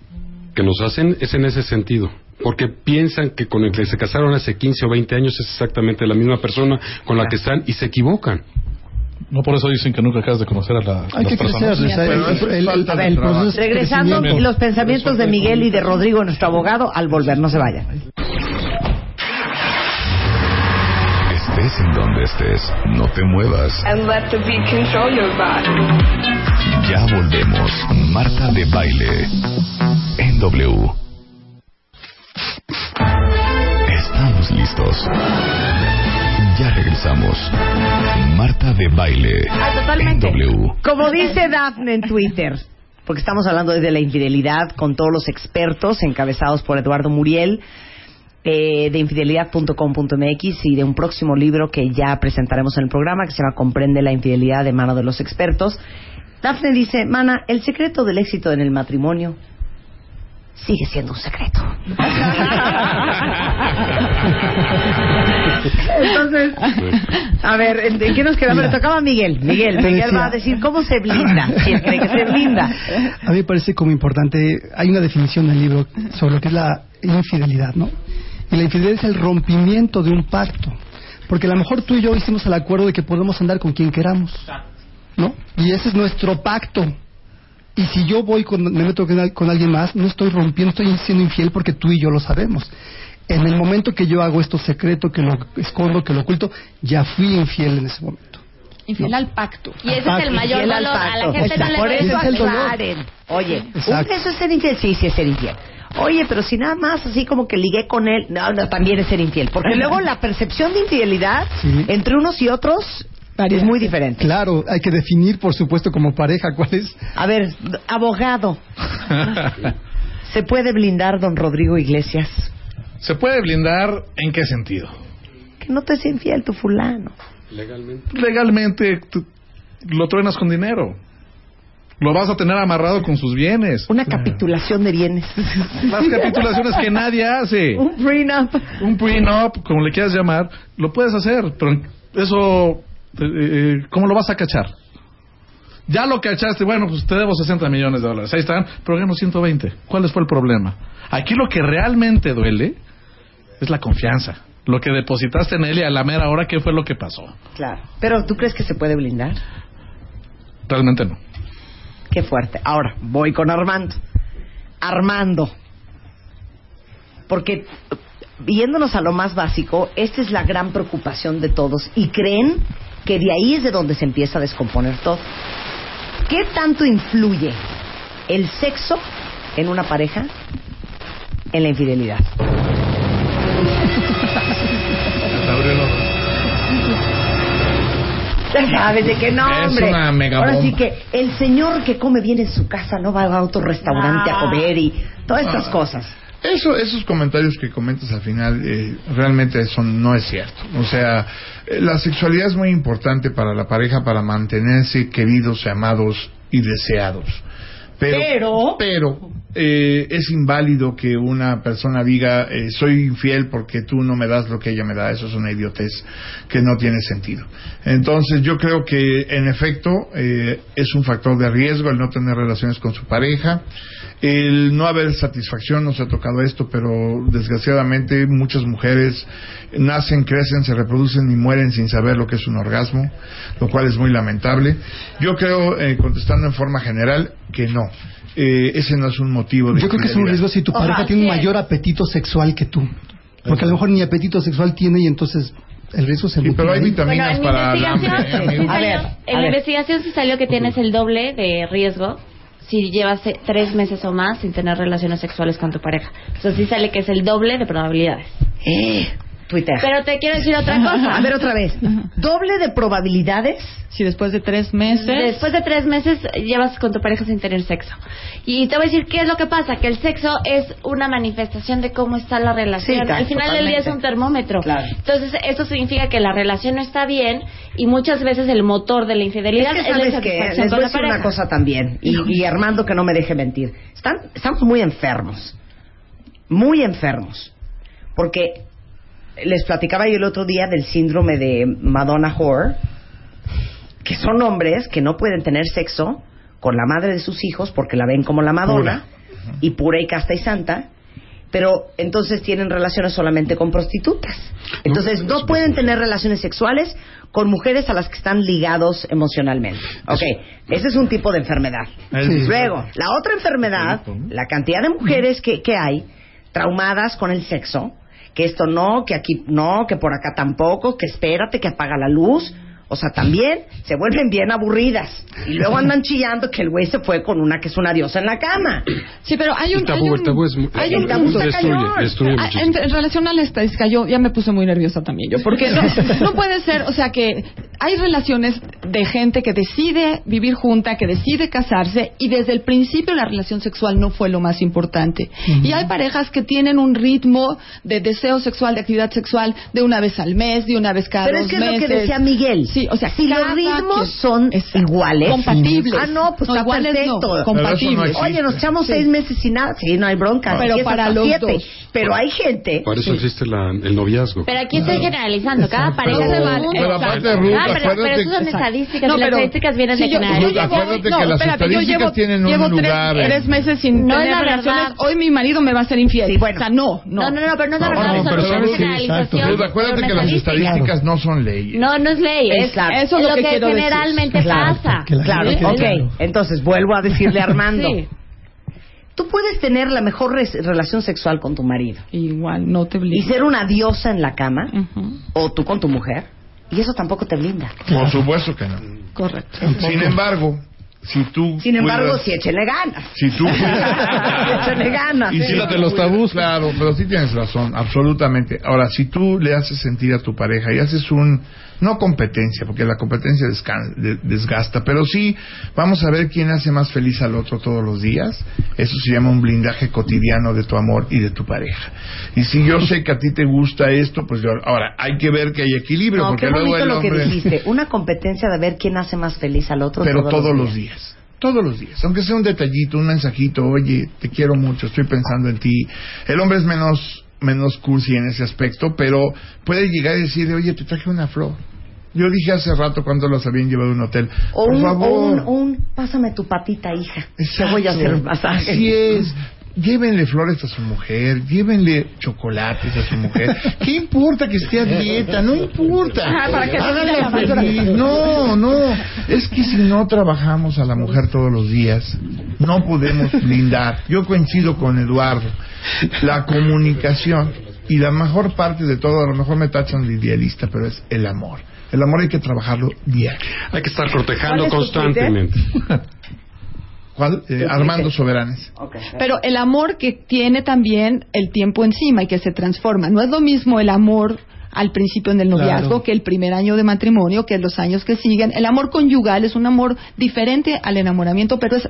[SPEAKER 6] que nos hacen es en ese sentido. Porque piensan que con el que se casaron hace 15 o 20 años es exactamente la misma persona con la que están y se equivocan.
[SPEAKER 4] No por eso dicen que nunca acabas de conocer a, la,
[SPEAKER 8] Hay
[SPEAKER 4] las
[SPEAKER 8] que crecer.
[SPEAKER 4] personas.
[SPEAKER 8] el- el- el- proceso
[SPEAKER 2] Regresando, los pensamientos de Miguel y de Rodrigo, nuestro abogado, al volver. No se vayan.
[SPEAKER 1] Estés en donde estés, no te muevas.
[SPEAKER 9] And let the beat control your body.
[SPEAKER 1] Ya volvemos. Marta de Baile. En W. Estamos listos. Ya regresamos. Marta de Baile.
[SPEAKER 3] Ah,
[SPEAKER 1] En. W.
[SPEAKER 2] Como dice Daphne en Twitter, porque estamos hablando desde la infidelidad con todos los expertos encabezados por Eduardo Muriel eh, de infidelidad.com.mx y de un próximo libro que ya presentaremos en el programa que se llama Comprende la infidelidad de mano de los expertos. Daphne dice, Mana, el secreto del éxito en el matrimonio sigue siendo un secreto. Entonces, a ver, ¿en qué nos quedamos? Le tocaba a Miguel. Miguel, Miguel va a decir cómo se blinda, si él cree que se blinda.
[SPEAKER 8] A mí me parece como importante, hay una definición en el libro sobre lo que es la infidelidad, ¿no? Y la infidelidad es el rompimiento de un pacto. Porque a lo mejor tú y yo hicimos el acuerdo de que podemos andar con quien queramos, ¿no? Y ese es nuestro pacto. Y si yo voy con, me meto con, al- con alguien más, no estoy rompiendo, estoy siendo infiel porque tú y yo lo sabemos. En el momento que yo hago esto secreto, que lo escondo, que lo oculto, ya fui infiel en ese momento.
[SPEAKER 7] Infiel al pacto.
[SPEAKER 3] Y ese es el mayor
[SPEAKER 2] Infiel al
[SPEAKER 3] dolor. A la
[SPEAKER 2] pacto.
[SPEAKER 3] gente no le
[SPEAKER 2] Por
[SPEAKER 3] gusta.
[SPEAKER 2] eso
[SPEAKER 8] Ese es el dolor.
[SPEAKER 2] aclaren. Oye, un eso es ser infiel. Sí, sí es ser infiel. Oye, pero si nada más así como que ligué con él, no, no, también es ser infiel. Porque luego la percepción de infidelidad
[SPEAKER 8] Sí.
[SPEAKER 2] entre unos y otros Es muy diferente.
[SPEAKER 8] Claro, hay que definir, por supuesto, como pareja cuál es.
[SPEAKER 2] A ver, abogado, ¿se puede blindar don Rodrigo Iglesias?
[SPEAKER 4] ¿Se puede blindar en qué sentido?
[SPEAKER 2] Que no te es infiel tu fulano.
[SPEAKER 6] Legalmente.
[SPEAKER 4] Legalmente tú lo truenas con dinero. Lo vas a tener amarrado con sus bienes.
[SPEAKER 2] Una capitulación de bienes.
[SPEAKER 4] Las capitulaciones que nadie hace.
[SPEAKER 2] Un prenup.
[SPEAKER 4] Un prenup, como le quieras llamar, lo puedes hacer, pero eso, eh, eh, ¿cómo lo vas a cachar? Ya lo cachaste, bueno, pues te debo 60 millones de dólares, ahí están, pero gano 120. ¿Cuál fue el problema? Aquí lo que realmente duele es la confianza. Lo que depositaste en él y a la mera hora, ¿qué fue lo que pasó?
[SPEAKER 2] Claro. Pero ¿tú crees que se puede blindar?
[SPEAKER 4] Realmente no.
[SPEAKER 2] Qué fuerte. Ahora, voy con Armando. Armando. Porque, yéndonos a lo más básico, esta es la gran preocupación de todos y creen que de ahí es de donde se empieza a descomponer todo. ¿Qué tanto influye el sexo en una pareja en la infidelidad? Ya sabes de que no,
[SPEAKER 5] Es
[SPEAKER 2] hombre.
[SPEAKER 5] una mega
[SPEAKER 2] Ahora sí que el señor que come bien en su casa no va a otro restaurante a comer y todas estas
[SPEAKER 5] Ah.
[SPEAKER 2] cosas.
[SPEAKER 5] Eso, esos comentarios que comentas al final eh, realmente eso no es cierto. O sea, eh, la sexualidad es muy importante para la pareja para mantenerse queridos, amados y deseados. Pero,
[SPEAKER 2] Pero-
[SPEAKER 5] eh, es inválido que una persona diga eh, soy infiel porque tú no me das lo que ella me da. Eso es una idiotez que no tiene sentido. Entonces yo creo que en efecto eh, es un factor de riesgo el no tener relaciones con su pareja, el no haber satisfacción, nos ha tocado esto, pero desgraciadamente muchas mujeres nacen, crecen, se reproducen y mueren sin saber lo que es un orgasmo, lo cual es muy lamentable. Yo creo, eh, contestando en forma general, que no. Eh, ese no es un motivo de
[SPEAKER 8] Yo creo que es un riesgo si tu pareja
[SPEAKER 2] Ojalá,
[SPEAKER 8] tiene un mayor apetito sexual que tú. Porque a lo mejor ni apetito sexual tiene y entonces el riesgo se
[SPEAKER 5] Sí, pero hay vitaminas
[SPEAKER 3] Bueno,
[SPEAKER 5] para el hambre. ¿eh?
[SPEAKER 2] A ver,
[SPEAKER 3] en la investigación sí salió que tienes el doble de riesgo si llevas eh, tres meses o más sin tener relaciones sexuales con tu pareja. O sea, sí sale que es el doble de probabilidades.
[SPEAKER 2] Eh, Twitter.
[SPEAKER 3] Pero te quiero decir otra cosa.
[SPEAKER 2] a ver otra vez. Doble de probabilidades.
[SPEAKER 7] Si después de tres meses.
[SPEAKER 3] Después de tres meses llevas con tu pareja sin tener sexo. Y te voy a decir qué es lo que pasa, que el sexo es una manifestación de cómo está la relación.
[SPEAKER 2] Sí, claro,
[SPEAKER 3] Al final del día es
[SPEAKER 2] totalmente.
[SPEAKER 3] un termómetro.
[SPEAKER 2] Claro.
[SPEAKER 3] Entonces, eso significa que la relación no está bien y muchas veces el motor de la infidelidad
[SPEAKER 2] Es
[SPEAKER 3] es,
[SPEAKER 2] que
[SPEAKER 3] la
[SPEAKER 2] sabes que
[SPEAKER 3] insatisfacción
[SPEAKER 2] les
[SPEAKER 3] con
[SPEAKER 2] voy a
[SPEAKER 3] la
[SPEAKER 2] decir una cosa también y, y Armando que no me deje mentir. Están, estamos muy enfermos, muy enfermos, porque les platicaba yo el otro día del síndrome de Madonna Whore, que son hombres que no pueden tener sexo con la madre de sus hijos porque la ven como la Madonna y pura y casta y santa. Pero entonces tienen relaciones solamente con prostitutas. Entonces no pueden tener relaciones sexuales con mujeres a las que están ligados emocionalmente. Ok, ese es un tipo de enfermedad.
[SPEAKER 5] Sí.
[SPEAKER 2] Luego, la otra enfermedad, la cantidad de mujeres que, que hay traumadas con el sexo, que esto no, que aquí no, que por acá tampoco, que espérate, que apaga la luz. O sea, también se vuelven bien aburridas. Y luego andan chillando que el güey se fue con una que es una diosa en la cama.
[SPEAKER 7] Sí, pero hay un...
[SPEAKER 6] El tabú,
[SPEAKER 7] hay un-
[SPEAKER 6] el tabú es
[SPEAKER 7] hay
[SPEAKER 6] el
[SPEAKER 7] un
[SPEAKER 6] tabú
[SPEAKER 7] está
[SPEAKER 6] destruye, destruye
[SPEAKER 7] Ah, en, en relación a la estadística, yo ya me puse muy nerviosa también yo, porque no, no puede ser, o sea que hay relaciones de gente que decide vivir junta, que decide casarse y desde el principio la relación sexual no fue lo más importante. Y hay parejas que tienen un ritmo de deseo sexual, de actividad sexual de una vez al mes, de una vez cada
[SPEAKER 2] Pero es
[SPEAKER 7] dos
[SPEAKER 2] que es lo que
[SPEAKER 7] meses.
[SPEAKER 2] decía Miguel.
[SPEAKER 7] Sí, o sea,
[SPEAKER 2] si los ritmos
[SPEAKER 7] quien-
[SPEAKER 2] son iguales.
[SPEAKER 7] Compatibles.
[SPEAKER 2] Ah, no, pues
[SPEAKER 7] No,
[SPEAKER 2] está
[SPEAKER 7] iguales no,
[SPEAKER 2] perfecto.
[SPEAKER 7] compatibles.
[SPEAKER 2] Oye, nos echamos
[SPEAKER 7] Sí.
[SPEAKER 2] seis meses sin nada. Sí, no hay bronca.
[SPEAKER 7] Pero
[SPEAKER 2] Empieza
[SPEAKER 7] para los
[SPEAKER 2] siete.
[SPEAKER 7] dos.
[SPEAKER 2] Pero hay gente.
[SPEAKER 6] Para eso existe la- el noviazgo.
[SPEAKER 3] Pero aquí estoy generalizando, cada pareja se va.
[SPEAKER 5] pero aparte, Ruth,
[SPEAKER 3] Ah, pero, pero
[SPEAKER 5] acuérdate-
[SPEAKER 3] son estadísticas
[SPEAKER 7] No,
[SPEAKER 3] y las estadísticas vienen
[SPEAKER 7] Sí,
[SPEAKER 3] de
[SPEAKER 7] yo- yo
[SPEAKER 3] generalizar.
[SPEAKER 7] llevo-
[SPEAKER 5] Acuérdate
[SPEAKER 7] no,
[SPEAKER 5] que las
[SPEAKER 7] espérate, yo
[SPEAKER 5] estadísticas
[SPEAKER 7] llevo-
[SPEAKER 5] tienen un lugar en-
[SPEAKER 7] Tres meses sin
[SPEAKER 3] No es
[SPEAKER 7] tener
[SPEAKER 3] la
[SPEAKER 7] relaciones.
[SPEAKER 3] verdad.
[SPEAKER 7] Hoy mi marido me va a ser infiel.
[SPEAKER 2] Sí, bueno.
[SPEAKER 7] O sea, no, no.
[SPEAKER 3] No, no, no, pero no es la
[SPEAKER 5] No,
[SPEAKER 3] verdad,
[SPEAKER 5] no,
[SPEAKER 3] eso
[SPEAKER 5] pero
[SPEAKER 3] es
[SPEAKER 5] sabes
[SPEAKER 3] una
[SPEAKER 5] que-
[SPEAKER 3] generalización.
[SPEAKER 5] Ruth, acuérdate que las
[SPEAKER 3] estadística.
[SPEAKER 5] estadísticas no son leyes.
[SPEAKER 3] No, no es ley, es,
[SPEAKER 2] Exacto.
[SPEAKER 7] Eso es lo que
[SPEAKER 3] que
[SPEAKER 7] quiero decir.
[SPEAKER 3] generalmente
[SPEAKER 8] Claro,
[SPEAKER 3] pasa.
[SPEAKER 2] Claro, ok.
[SPEAKER 8] claro.
[SPEAKER 2] Entonces, vuelvo a decirle a Armando.
[SPEAKER 3] Sí.
[SPEAKER 2] Tú puedes tener la mejor relación sexual con tu marido
[SPEAKER 7] Igual, no te
[SPEAKER 2] y
[SPEAKER 7] obligo.
[SPEAKER 2] ser una diosa en la cama, o tú con tu mujer, y eso tampoco te blinda.
[SPEAKER 5] Por supuesto que no.
[SPEAKER 7] Correcto.
[SPEAKER 5] Sin embargo, si tú
[SPEAKER 2] Sin embargo, sí échele ganas.
[SPEAKER 5] si tú
[SPEAKER 2] échale ganas.
[SPEAKER 5] Y
[SPEAKER 2] sí.
[SPEAKER 5] si
[SPEAKER 4] Quítate los tabús.
[SPEAKER 5] Claro, pero sí tienes razón, absolutamente. Ahora, si tú le haces sentir a tu pareja y haces un, no competencia, porque la competencia descan- de- desgasta, pero sí vamos a ver quién hace más feliz al otro todos los días. Eso se llama un blindaje cotidiano de tu amor y de tu pareja. Y si yo sé que a ti te gusta esto, pues yo, ahora hay que ver que hay equilibrio,
[SPEAKER 2] No,
[SPEAKER 5] porque
[SPEAKER 2] qué
[SPEAKER 5] luego
[SPEAKER 2] bonito
[SPEAKER 5] el
[SPEAKER 2] lo
[SPEAKER 5] hombre...
[SPEAKER 2] que dijiste. Una competencia de ver quién hace más feliz al otro.
[SPEAKER 5] pero todos, los días. Todos los días, aunque sea un detallito, un mensajito, oye, te quiero mucho, estoy pensando en ti. El hombre es menos menos cursi en ese aspecto, pero puede llegar y decir, oye, te traje una flor. Yo dije hace rato cuando los habían llevado a un hotel,
[SPEAKER 2] O
[SPEAKER 5] por
[SPEAKER 2] un,
[SPEAKER 5] favor.
[SPEAKER 2] o un, un, pásame tu patita, hija. Te voy a hacer un masaje.
[SPEAKER 5] Así es. Llévenle flores a su mujer, llévenle chocolates a su mujer. ¿Qué importa que esté a dieta? No importa.
[SPEAKER 7] Ah, para que no
[SPEAKER 5] Háganla feliz. No, no. Es que si no trabajamos a la mujer todos los días, no podemos blindar. Yo coincido con Eduardo. La comunicación y la mejor parte de todo, a lo mejor me tachan de idealista, pero es el amor. El amor hay que trabajarlo diario.
[SPEAKER 6] Hay que estar
[SPEAKER 2] ¿Cuál
[SPEAKER 6] cortejando constantemente.
[SPEAKER 5] ¿Cuál? Eh, Armando Soberanes.
[SPEAKER 2] Ok.
[SPEAKER 7] Pero el amor que tiene también el tiempo encima y que se transforma. No es lo mismo el amor al principio en el noviazgo
[SPEAKER 8] Claro.
[SPEAKER 7] que el primer año de matrimonio, que los años que siguen. El amor conyugal es un amor diferente al enamoramiento, pero es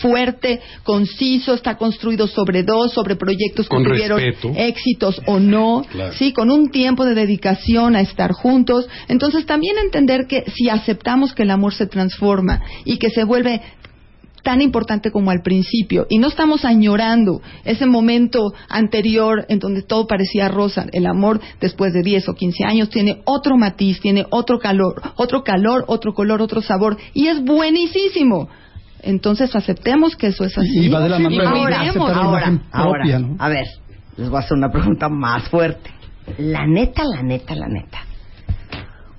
[SPEAKER 7] fuerte, conciso, está construido sobre dos, sobre proyectos que tuvieron
[SPEAKER 6] respeto.
[SPEAKER 7] éxitos o no,
[SPEAKER 6] Claro.
[SPEAKER 7] sí, con un tiempo de dedicación a estar juntos. Entonces también entender que si aceptamos que el amor se transforma y que se vuelve tan importante como al principio y no estamos añorando ese momento anterior en donde todo parecía rosa. El amor después de 10 o 15 años tiene otro matiz, tiene otro calor, otro calor, otro color, otro sabor y es buenísimo. Entonces aceptemos que eso es así.
[SPEAKER 8] Y va de la mano
[SPEAKER 2] Ahora, ahora, ahora,
[SPEAKER 8] propia, ¿no?
[SPEAKER 2] a ver, les voy a hacer una pregunta más fuerte. La neta, la neta, la neta.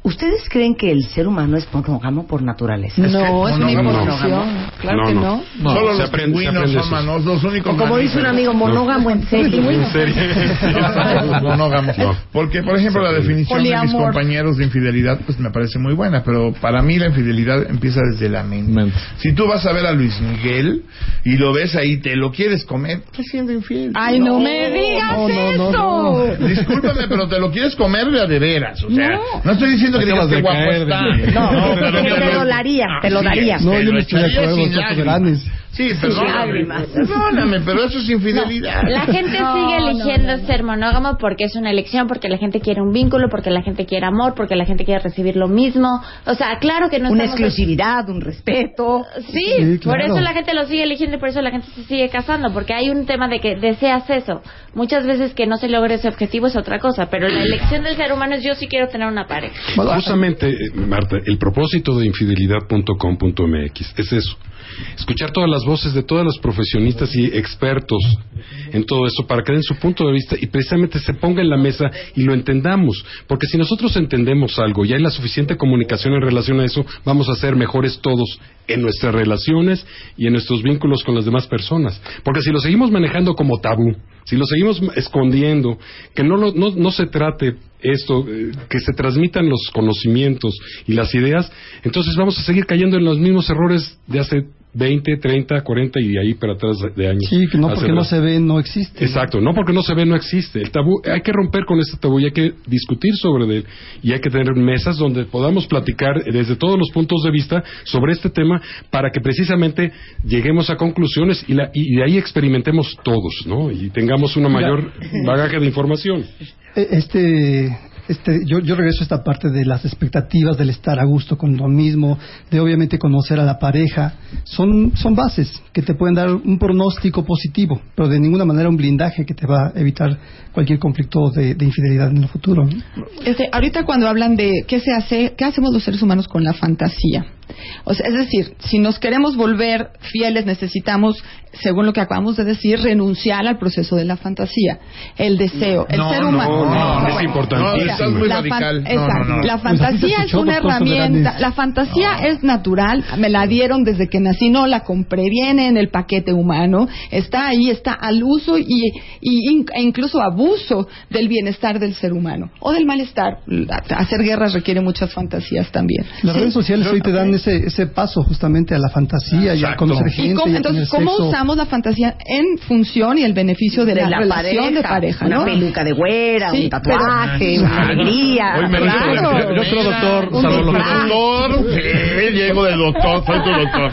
[SPEAKER 2] ¿Ustedes creen que el ser humano es monógamo por naturaleza?
[SPEAKER 7] No, es una
[SPEAKER 5] monógamo.
[SPEAKER 7] imposición. Claro
[SPEAKER 6] No,
[SPEAKER 7] que
[SPEAKER 6] no.
[SPEAKER 7] no.
[SPEAKER 4] No,
[SPEAKER 5] Solo
[SPEAKER 6] se
[SPEAKER 5] los
[SPEAKER 6] aprende- se
[SPEAKER 5] pingüinos
[SPEAKER 6] aprende
[SPEAKER 5] son manos, los únicos
[SPEAKER 2] O como dice un amigo, monógamo en serio.
[SPEAKER 6] En serio. No.
[SPEAKER 5] Porque, por ejemplo, la definición de mis compañeros de infidelidad, pues me parece muy buena, pero para mí la infidelidad empieza desde la mente. Si tú vas a ver a Luis Miguel y lo ves ahí, te lo quieres comer, estás siendo infiel.
[SPEAKER 7] Ay, no, me digas
[SPEAKER 8] no, no, no,
[SPEAKER 7] eso.
[SPEAKER 8] no.
[SPEAKER 5] Discúlpame, pero te lo quieres comer de a de veras. O sea, no,
[SPEAKER 7] No.
[SPEAKER 5] estoy diciendo que digas
[SPEAKER 4] Acabas
[SPEAKER 5] que
[SPEAKER 4] de
[SPEAKER 5] guapo
[SPEAKER 4] caer,
[SPEAKER 5] está.
[SPEAKER 4] Miguel.
[SPEAKER 2] No, te lo daría, te lo daría.
[SPEAKER 8] No, yo no estoy de acuerdo. Granes.
[SPEAKER 5] Sí, perdóname. Perdóname, pero eso es infidelidad.
[SPEAKER 3] La gente
[SPEAKER 7] No,
[SPEAKER 3] sigue
[SPEAKER 7] no,
[SPEAKER 3] eligiendo ser monógamo porque es una elección, porque la gente quiere un vínculo, porque la gente quiere amor, porque la gente quiere recibir lo mismo. O sea, claro que no
[SPEAKER 2] Una
[SPEAKER 3] estamos-
[SPEAKER 2] exclusividad, un respeto.
[SPEAKER 3] Sí,
[SPEAKER 8] Sí,
[SPEAKER 3] por eso la gente lo sigue eligiendo y por eso la gente se sigue casando, porque hay un tema de que deseas eso. Muchas veces que no se logre ese objetivo es otra cosa, pero la elección del ser humano es yo sí quiero tener una pareja.
[SPEAKER 6] Justamente, eh, Marta, el propósito de infidelidad.com.mx es eso. Escuchar todas las voces de todos los profesionistas y expertos en todo eso para que den su punto de vista y precisamente se ponga en la mesa y lo entendamos. Porque si nosotros entendemos algo y hay la suficiente comunicación en relación a eso, vamos a ser mejores todos en nuestras relaciones y en nuestros vínculos con las demás personas. Porque si lo seguimos manejando como tabú, si lo seguimos escondiendo, que no, lo- no, no se trate esto, eh, que se transmitan los conocimientos y las ideas, entonces vamos a seguir cayendo en los mismos errores de hace 20, 30, 40 y de ahí para atrás de años.
[SPEAKER 8] Sí, no porque no se ve, no existe.
[SPEAKER 6] Exacto, no porque no se ve, no existe. El tabú, hay que romper con ese tabú y hay que discutir sobre él. Y hay que tener mesas donde podamos platicar desde todos los puntos de vista sobre este tema para que precisamente lleguemos a conclusiones y, la- y de ahí experimentemos todos, ¿no? Y tengamos una mayor bagaje de información.
[SPEAKER 8] Eh, Este, este, yo, regreso a esta parte de las expectativas del estar a gusto con lo mismo, de obviamente conocer a la pareja. Son, son bases que te pueden dar un pronóstico positivo, pero de ninguna manera un blindaje que te va a evitar cualquier conflicto de, de infidelidad en el futuro.
[SPEAKER 7] Este, ahorita cuando hablan de qué se hace, qué hacemos los seres humanos con la fantasía. O sea, es decir, si nos queremos volver fieles, necesitamos, según lo que acabamos de decir, renunciar al proceso de la fantasía, el deseo, el
[SPEAKER 5] No,
[SPEAKER 7] ser
[SPEAKER 5] no,
[SPEAKER 7] humano.
[SPEAKER 6] no, no, es importantísimo.
[SPEAKER 7] La fan-
[SPEAKER 5] radical. No,
[SPEAKER 7] exacto.
[SPEAKER 5] no, no.
[SPEAKER 7] La
[SPEAKER 8] Pues así
[SPEAKER 7] fantasía es una herramienta. La fantasía es natural. Me la dieron desde que nací. No la compré. Viene en el paquete humano. Está ahí, está al uso y, y in- e incluso abuso del bienestar del ser humano o del malestar. La- Hacer guerras requiere muchas fantasías también.
[SPEAKER 8] Las
[SPEAKER 7] Sí.
[SPEAKER 8] redes sociales hoy te dan ese, ese paso justamente a la fantasía y a conocer
[SPEAKER 7] ¿Y
[SPEAKER 8] gente.
[SPEAKER 7] cómo,
[SPEAKER 8] y a
[SPEAKER 7] entonces, ¿cómo
[SPEAKER 8] sexo.
[SPEAKER 7] usamos la fantasía en función y el beneficio de, la, relación de pareja?
[SPEAKER 2] Una
[SPEAKER 7] ¿no?
[SPEAKER 2] peluca de güera,
[SPEAKER 7] Sí,
[SPEAKER 2] un tatuaje,
[SPEAKER 7] pero-
[SPEAKER 2] una alegría.
[SPEAKER 5] Hoy me
[SPEAKER 2] claro.
[SPEAKER 4] Yo, creo, doctor,
[SPEAKER 2] Un.
[SPEAKER 5] Doctor, sí, llego del doctor, soy tu doctor.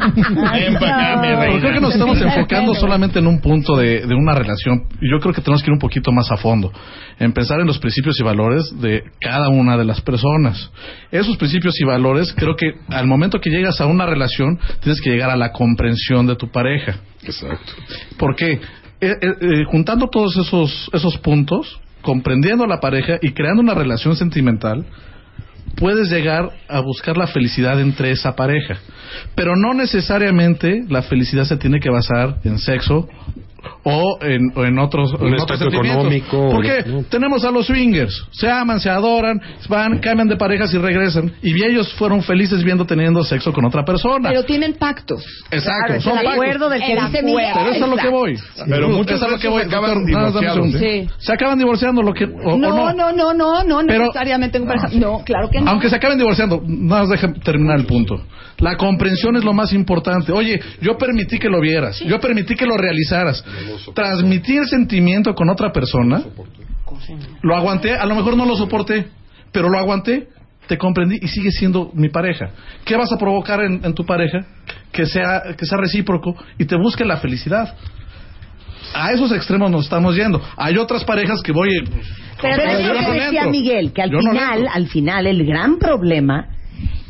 [SPEAKER 5] Ven para acá, mi
[SPEAKER 4] Pero
[SPEAKER 5] reina.
[SPEAKER 4] creo que nos estamos enfocando solamente en un punto de, de una relación. Y yo creo que tenemos que ir un poquito más a fondo. En pensar en los principios y valores de cada una de las personas. Esos principios y valores, creo que al momento que llegas a una relación, tienes que llegar a la comprensión de tu pareja.
[SPEAKER 6] Exacto.
[SPEAKER 4] ¿Por qué? Eh, eh, eh, juntando todos esos, esos puntos, comprendiendo a la pareja y creando una relación sentimental, puedes llegar a buscar la felicidad entre esa pareja. Pero no necesariamente la felicidad se tiene que basar en sexo o en, o en otros,
[SPEAKER 6] Un
[SPEAKER 4] en otros
[SPEAKER 6] económico,
[SPEAKER 4] ¿Por qué?
[SPEAKER 6] ¿no?
[SPEAKER 4] Tenemos a los swingers, se aman, se adoran, van, cambian de parejas y regresan. Y ellos fueron felices viendo teniendo sexo con otra persona.
[SPEAKER 7] Pero tienen pactos.
[SPEAKER 4] Exacto,
[SPEAKER 2] Claro,
[SPEAKER 4] son
[SPEAKER 2] el
[SPEAKER 4] pactos.
[SPEAKER 2] acuerdo del que dice. Miguel.
[SPEAKER 4] Pero eso es lo que voy.
[SPEAKER 5] Pero muchos
[SPEAKER 4] es lo que voy.
[SPEAKER 5] acaban
[SPEAKER 4] un
[SPEAKER 5] divorciados,
[SPEAKER 4] segundo.
[SPEAKER 7] ¿eh?
[SPEAKER 4] Se acaban divorciando lo que, o, o
[SPEAKER 7] no, no, no, no, no,
[SPEAKER 4] Pero-
[SPEAKER 7] necesariamente pareja. No, claro que no.
[SPEAKER 4] Aunque se acaben divorciando, nada más deja terminar el punto. La comprensión es lo más importante. Oye, yo permití que lo vieras, yo permití que lo realizaras. Transmití el sentimiento con otra persona, lo aguanté, a lo mejor no lo soporté, pero lo aguanté, te comprendí y sigue siendo mi pareja. ¿Qué vas a provocar en, en tu pareja? Que sea, que sea recíproco y te busque la felicidad. A esos extremos nos estamos yendo. Hay otras parejas que voy.
[SPEAKER 2] Pero
[SPEAKER 4] Yo
[SPEAKER 2] es lo
[SPEAKER 4] no
[SPEAKER 2] que decía. Miguel, que al
[SPEAKER 4] Yo
[SPEAKER 2] final, al final, el gran problema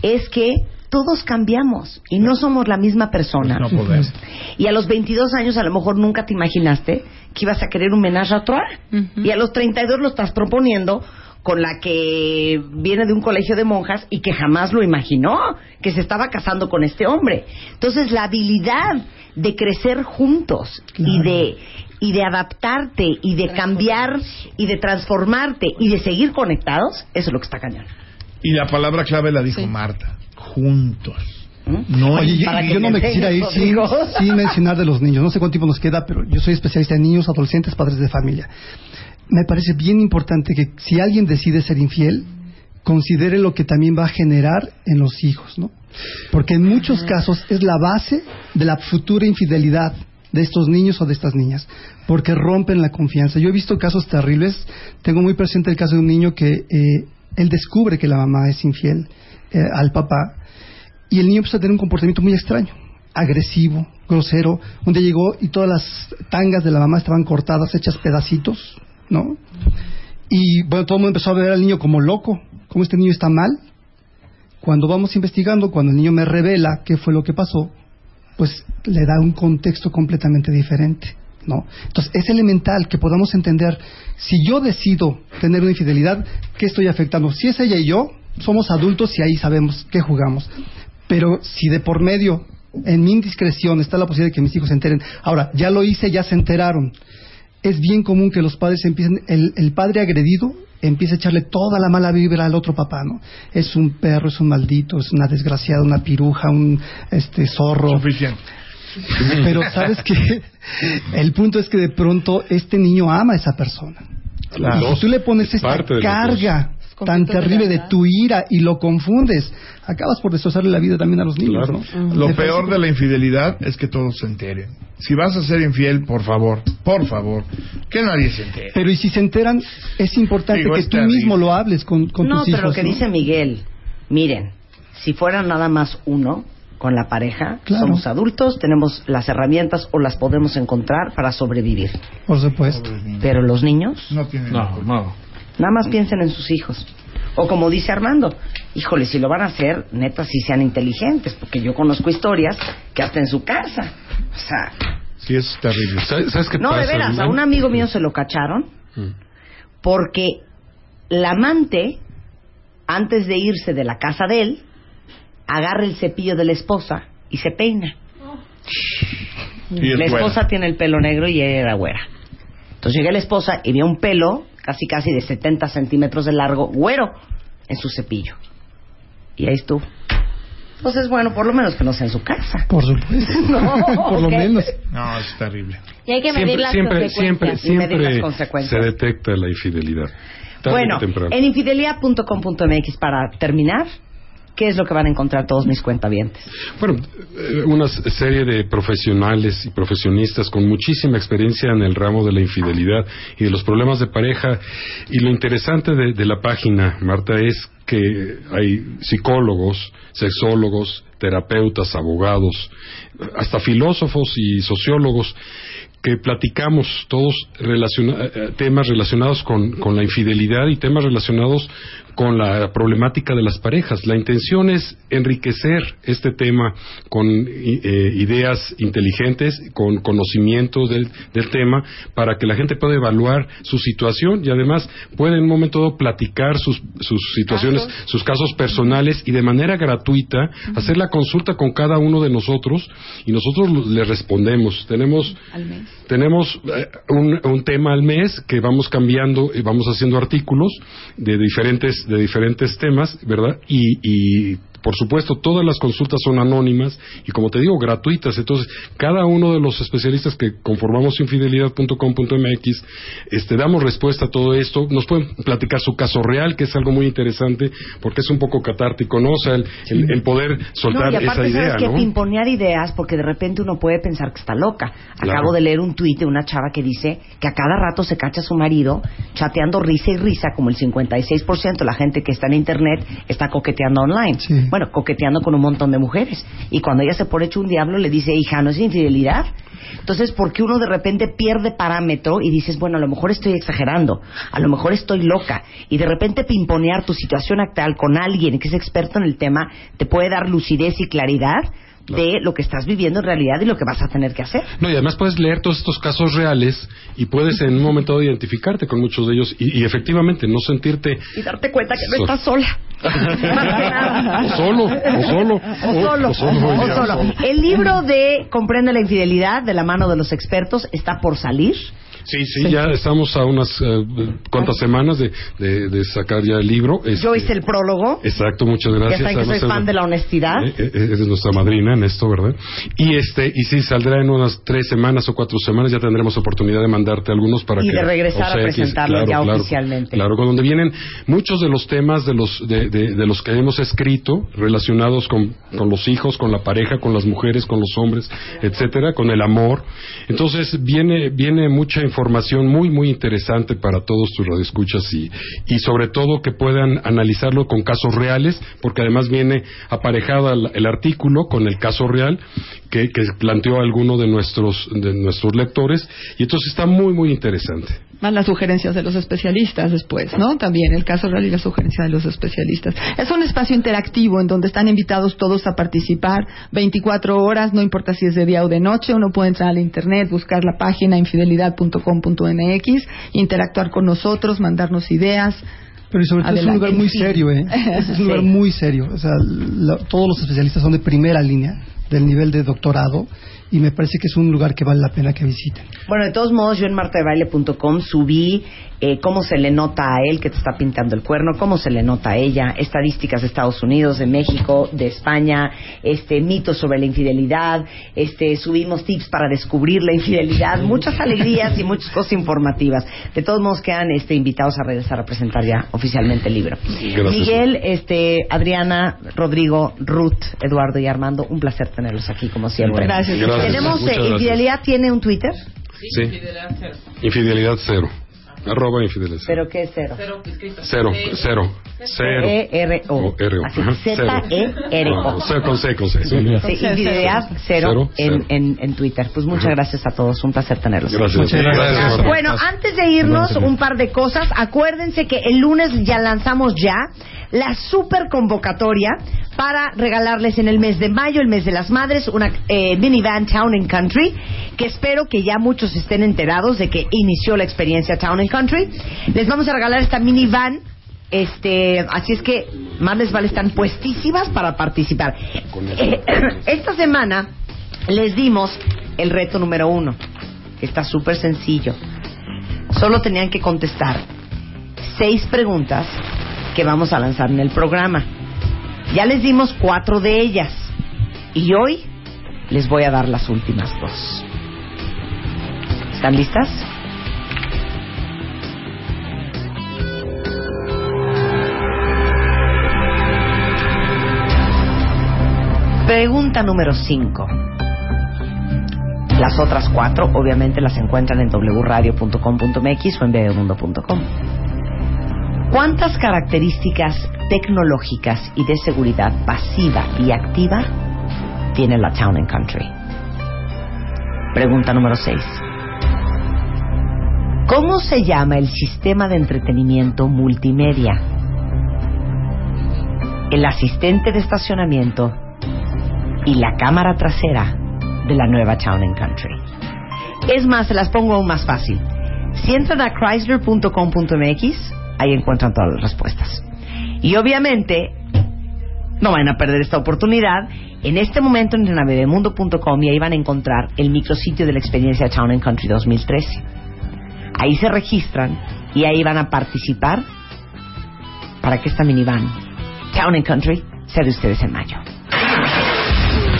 [SPEAKER 2] es que todos cambiamos y no somos la misma persona.
[SPEAKER 5] No podemos.
[SPEAKER 2] Y a los 22 años a lo mejor nunca te imaginaste que ibas a querer un menage a trois. Y a los 32 lo estás proponiendo con la que viene de un colegio de monjas y que jamás lo imaginó, que se estaba casando con este hombre. Entonces la habilidad de crecer juntos y de y de adaptarte y de cambiar y de transformarte y de seguir conectados, eso es lo que está cañón.
[SPEAKER 5] Y la palabra clave la dijo
[SPEAKER 7] Sí.
[SPEAKER 5] Marta. Juntos. No
[SPEAKER 8] Oye, yo, no
[SPEAKER 2] me
[SPEAKER 8] quisiera ir sin, sin mencionar de los niños. No sé cuánto tiempo nos queda, pero yo soy especialista en niños, adolescentes, padres de familia. Me parece bien importante que si alguien decide ser infiel, considere lo que también va a generar en los hijos, ¿no? Porque en muchos casos es la base de la futura infidelidad de estos niños o de estas niñas, porque rompen la confianza. Yo he visto casos terribles, tengo muy presente el caso de un niño que eh, él descubre que la mamá es infiel eh, al papá y el niño empieza a tener un comportamiento muy extraño, agresivo, grosero. Un día llegó y todas las tangas de la mamá estaban cortadas, hechas pedacitos, ¿no? Y bueno, todo el mundo empezó a ver al niño como loco, como este niño está mal. Cuando vamos investigando, cuando el niño me revela qué fue lo que pasó, pues le da un contexto completamente diferente, ¿no? Entonces es elemental que podamos entender, si yo decido tener una infidelidad, ¿qué estoy afectando? Si es ella y yo, somos adultos y ahí sabemos qué jugamos. Pero si de por medio en mi indiscreción está la posibilidad de que mis hijos se enteren. Ahora, ya lo hice, ya se enteraron. Es bien común que los padres empiecen, el, el padre agredido empieza a echarle toda la mala vibra al otro papá, ¿no? Es un perro, es un maldito, es una desgraciada, una piruja, un este zorro.
[SPEAKER 5] Suficiente.
[SPEAKER 8] Pero sabes que el punto es que de pronto este niño ama a esa persona.
[SPEAKER 6] Claro.
[SPEAKER 8] Y si tú le pones
[SPEAKER 6] Es
[SPEAKER 8] esta carga
[SPEAKER 7] Es
[SPEAKER 8] tan terrible de tu ira y lo confundes, acabas por destrozarle la vida también a los niños,
[SPEAKER 6] Claro.
[SPEAKER 8] ¿no?
[SPEAKER 5] Lo peor de la infidelidad es que todos se enteren. Si vas a ser infiel, por favor, por favor, que nadie se entere.
[SPEAKER 8] Pero y si se enteran, es importante
[SPEAKER 5] Digo,
[SPEAKER 8] que
[SPEAKER 5] es
[SPEAKER 8] tú
[SPEAKER 5] terrible.
[SPEAKER 8] mismo lo hables con, con
[SPEAKER 2] no,
[SPEAKER 8] tus hijos.
[SPEAKER 2] pero lo que
[SPEAKER 8] ¿no?
[SPEAKER 2] dice Miguel, miren, si fuera nada más uno con la pareja,
[SPEAKER 8] Claro.
[SPEAKER 2] somos adultos, tenemos las herramientas o las podemos encontrar para sobrevivir.
[SPEAKER 8] Por supuesto.
[SPEAKER 2] Pero los niños,
[SPEAKER 5] No tienen
[SPEAKER 4] No, no.
[SPEAKER 2] nada más piensen en sus hijos. O como dice Armando, híjole, si lo van a hacer, neta, sí sean inteligentes, porque yo conozco historias que hasta en su casa. O sea,
[SPEAKER 5] Sí, es terrible.
[SPEAKER 6] ¿Sabes, sabes qué
[SPEAKER 2] no,
[SPEAKER 6] pasa?
[SPEAKER 2] de veras, a un amigo mío se lo cacharon
[SPEAKER 6] Mm.
[SPEAKER 2] porque la amante, antes de irse de la casa de él, agarra el cepillo de la esposa y se peina.
[SPEAKER 5] Y es
[SPEAKER 2] la
[SPEAKER 5] buena.
[SPEAKER 2] esposa tiene el pelo negro y ella era güera. Entonces llega la esposa y ve un pelo, casi casi de 70 centímetros de largo, güero, en su cepillo. Y ahí estuvo. Entonces, bueno, por lo menos que no sea en su casa.
[SPEAKER 8] Por supuesto.
[SPEAKER 2] No,
[SPEAKER 8] por lo menos.
[SPEAKER 5] No, es terrible.
[SPEAKER 3] Y hay que medir
[SPEAKER 6] Siempre,
[SPEAKER 3] las
[SPEAKER 6] siempre, siempre,
[SPEAKER 3] consecuencias.
[SPEAKER 2] Y medir las
[SPEAKER 6] siempre se
[SPEAKER 2] consecuencias.
[SPEAKER 6] detecta la infidelidad. Tarde
[SPEAKER 2] Bueno, en infidelidad.com.mx para terminar, ¿qué es lo que van a encontrar todos mis cuentavientes?
[SPEAKER 6] Bueno, eh, una serie de profesionales y profesionistas con muchísima experiencia en el ramo de la infidelidad y de los problemas de pareja. Y lo interesante de, la página, Marta, es que hay psicólogos, sexólogos, terapeutas, abogados, hasta filósofos y sociólogos que platicamos todos relaciona- eh, temas relacionados con la infidelidad y temas relacionados con la problemática de las parejas. La intención es enriquecer este tema con eh, ideas inteligentes, con conocimiento del, del tema, para que la gente pueda evaluar su situación y además pueda en un momento dado platicar sus, sus situaciones, sus casos personales y de manera gratuita hacer la consulta con cada uno de nosotros y nosotros le respondemos. Tenemos tenemos eh, un, un tema al mes que vamos cambiando y vamos haciendo artículos de diferentes de diferentes temas, ¿verdad? Y, y por supuesto todas las consultas son anónimas y como te digo gratuitas. Entonces cada uno de los especialistas que conformamos infidelidad.com.mx este damos respuesta a todo esto. Nos pueden platicar su caso real que es algo muy interesante porque es un poco catártico, ¿no? O sea el, el- el poder soltar
[SPEAKER 2] no, y aparte
[SPEAKER 6] esa idea,
[SPEAKER 2] sabes que
[SPEAKER 6] ¿no?
[SPEAKER 2] pimponear ideas porque de repente uno puede pensar que está loca.
[SPEAKER 6] Claro.
[SPEAKER 2] Acabo de leer un tuit de una chava que dice que a cada rato se cacha a su marido chateando risa y risa, como el 56% de la gente que está en internet está coqueteando online.
[SPEAKER 8] Sí.
[SPEAKER 2] Bueno, coqueteando con un montón de mujeres. Y cuando ella se pone hecho un diablo, le dice, hija, ¿no es infidelidad? Entonces, ¿por qué uno de repente pierde parámetro y dices, bueno, a lo mejor estoy exagerando, a lo mejor estoy loca? Y de repente pimponear tu situación actual con alguien que es experto en el tema te puede dar lucidez y claridad de lo que estás viviendo en realidad y lo que vas a tener que hacer.
[SPEAKER 6] No, y además puedes leer todos estos casos reales y puedes en un momento dado identificarte con muchos de ellos y, y efectivamente no sentirte
[SPEAKER 2] Y darte cuenta que no estás sola.
[SPEAKER 6] O solo, o solo,
[SPEAKER 2] O solo,
[SPEAKER 6] o solo,
[SPEAKER 2] o
[SPEAKER 6] ya,
[SPEAKER 2] solo. El libro de Comprende la infidelidad de la mano de los expertos está por salir.
[SPEAKER 6] Sí, sí, ya estamos a unas eh, cuantas semanas de, de, de sacar ya el libro.
[SPEAKER 2] Yo
[SPEAKER 6] Este,
[SPEAKER 2] hice el prólogo.
[SPEAKER 6] Exacto, muchas
[SPEAKER 2] Ya
[SPEAKER 6] gracias.
[SPEAKER 2] saben que soy fan de la honestidad.
[SPEAKER 6] Eh, eh, Eres nuestra madrina en esto, ¿verdad? Y este, y sí, saldrá en unas tres semanas o cuatro semanas, ya tendremos oportunidad de mandarte algunos para
[SPEAKER 2] Y
[SPEAKER 6] que...
[SPEAKER 2] de regresar a
[SPEAKER 6] obsequies.
[SPEAKER 2] presentarlo
[SPEAKER 6] Claro,
[SPEAKER 2] ya
[SPEAKER 6] claro,
[SPEAKER 2] oficialmente.
[SPEAKER 6] Claro, con donde vienen muchos de los temas de los, de, de- de los que hemos escrito, relacionados con, con los hijos, con la pareja, con las mujeres, con los hombres, etcétera, con el amor. Entonces, viene, viene mucha información muy, muy interesante para todos tus radioescuchas y, y sobre todo que puedan analizarlo con casos reales, porque además viene aparejado el artículo con el caso real que, planteó alguno de nuestros, de nuestros lectores y entonces está muy, muy interesante.
[SPEAKER 7] Más las sugerencias de los especialistas después, ¿no? También el caso real y la sugerencia de los especialistas. Es un espacio interactivo en donde están invitados todos a participar 24 horas, no importa si es de día o de noche. Uno puede entrar al internet, buscar la página infidelidad.com.mx, interactuar con nosotros, mandarnos ideas.
[SPEAKER 8] Pero sobre todo es un lugar muy serio, ¿eh? Es un lugar
[SPEAKER 2] Sí.
[SPEAKER 8] muy serio. O sea, la- todos los especialistas son de primera línea. Del nivel de doctorado y me parece que es un lugar que vale la pena que visiten.
[SPEAKER 2] Bueno, de todos modos, yo en martadebaile.com subí eh, cómo se le nota a él que te está pintando el cuerno, cómo se le nota a ella, estadísticas de Estados Unidos, de México, de España, este mitos sobre la infidelidad, este subimos tips para descubrir la infidelidad, muchas alegrías y muchas cosas informativas. De todos modos, quedan este, invitados a regresar a presentar ya oficialmente el libro.
[SPEAKER 6] Gracias.
[SPEAKER 2] Miguel, este, Adriana, Rodrigo, Ruth, Eduardo y Armando, un placer tenerlos aquí como siempre.
[SPEAKER 7] Gracias.
[SPEAKER 6] Gracias.
[SPEAKER 2] Tenemos eh,
[SPEAKER 6] gracias.
[SPEAKER 2] Infidelidad tiene un Twitter,
[SPEAKER 6] Sí. Infidelidad cero. Arroba infidelidad cero.
[SPEAKER 2] pero ¿qué es cero?
[SPEAKER 6] Cero, cero. Cero.
[SPEAKER 2] E-R-O.
[SPEAKER 6] O, R-O.
[SPEAKER 2] Así,
[SPEAKER 6] Ajá,
[SPEAKER 2] Z-E-R-O.
[SPEAKER 6] No, C con C, con C. sí.
[SPEAKER 2] Sí, infidelidad cero,
[SPEAKER 6] Cero,
[SPEAKER 2] en,
[SPEAKER 6] cero.
[SPEAKER 2] En, en Twitter. Pues muchas gracias a todos, un placer tenerlos.
[SPEAKER 6] Gracias.
[SPEAKER 8] Muchas gracias.
[SPEAKER 6] Gracias.
[SPEAKER 2] Bueno, antes de irnos, un par de cosas. Acuérdense que el lunes ya lanzamos ya la super convocatoria para regalarles en el mes de mayo, el mes de las madres, una eh, minivan Town and Country, que espero que ya muchos estén enterados de que inició la experiencia Town and Country. Les vamos a regalar esta minivan. Este, así es que más les vale están puestísimas para participar. Eh, esta semana les dimos el reto número uno, que está súper sencillo. Solo tenían que contestar seis preguntas que vamos a lanzar en el programa. Ya les dimos cuatro de ellas y hoy les voy a dar las últimas dos. ¿Están listas? Pregunta número 5. Las otras cuatro, obviamente, las encuentran en wradio.com.mx o en bebemundo.com. ¿Cuántas características tecnológicas y de seguridad pasiva y activa tiene la Town and Country? Pregunta número 6. ¿Cómo se llama el sistema de entretenimiento multimedia? El asistente de estacionamiento y la cámara trasera de la nueva Town and Country. Es más, se las pongo aún más fácil. Si entran a chrysler.com.mx, ahí encuentran todas las respuestas. Y obviamente, no van a perder esta oportunidad. En este momento entren a y ahí van a encontrar el micrositio de la experiencia Town and Country 2013. Ahí se registran y ahí van a participar para que esta minivan Town and Country sea de ustedes en mayo.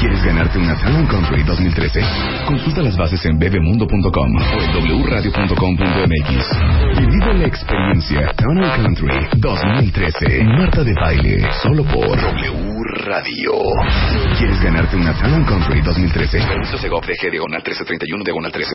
[SPEAKER 1] ¿Quieres ganarte una Town Country 2013? Consulta las bases en bebemundo.com o en wradio.com.mx. Vive la experiencia Town Country 2013. Marta de baile, solo por W Radio. ¿Quieres ganarte una Town Country 2013? Permiso Segov DG diagonal 1331 diagonal 13.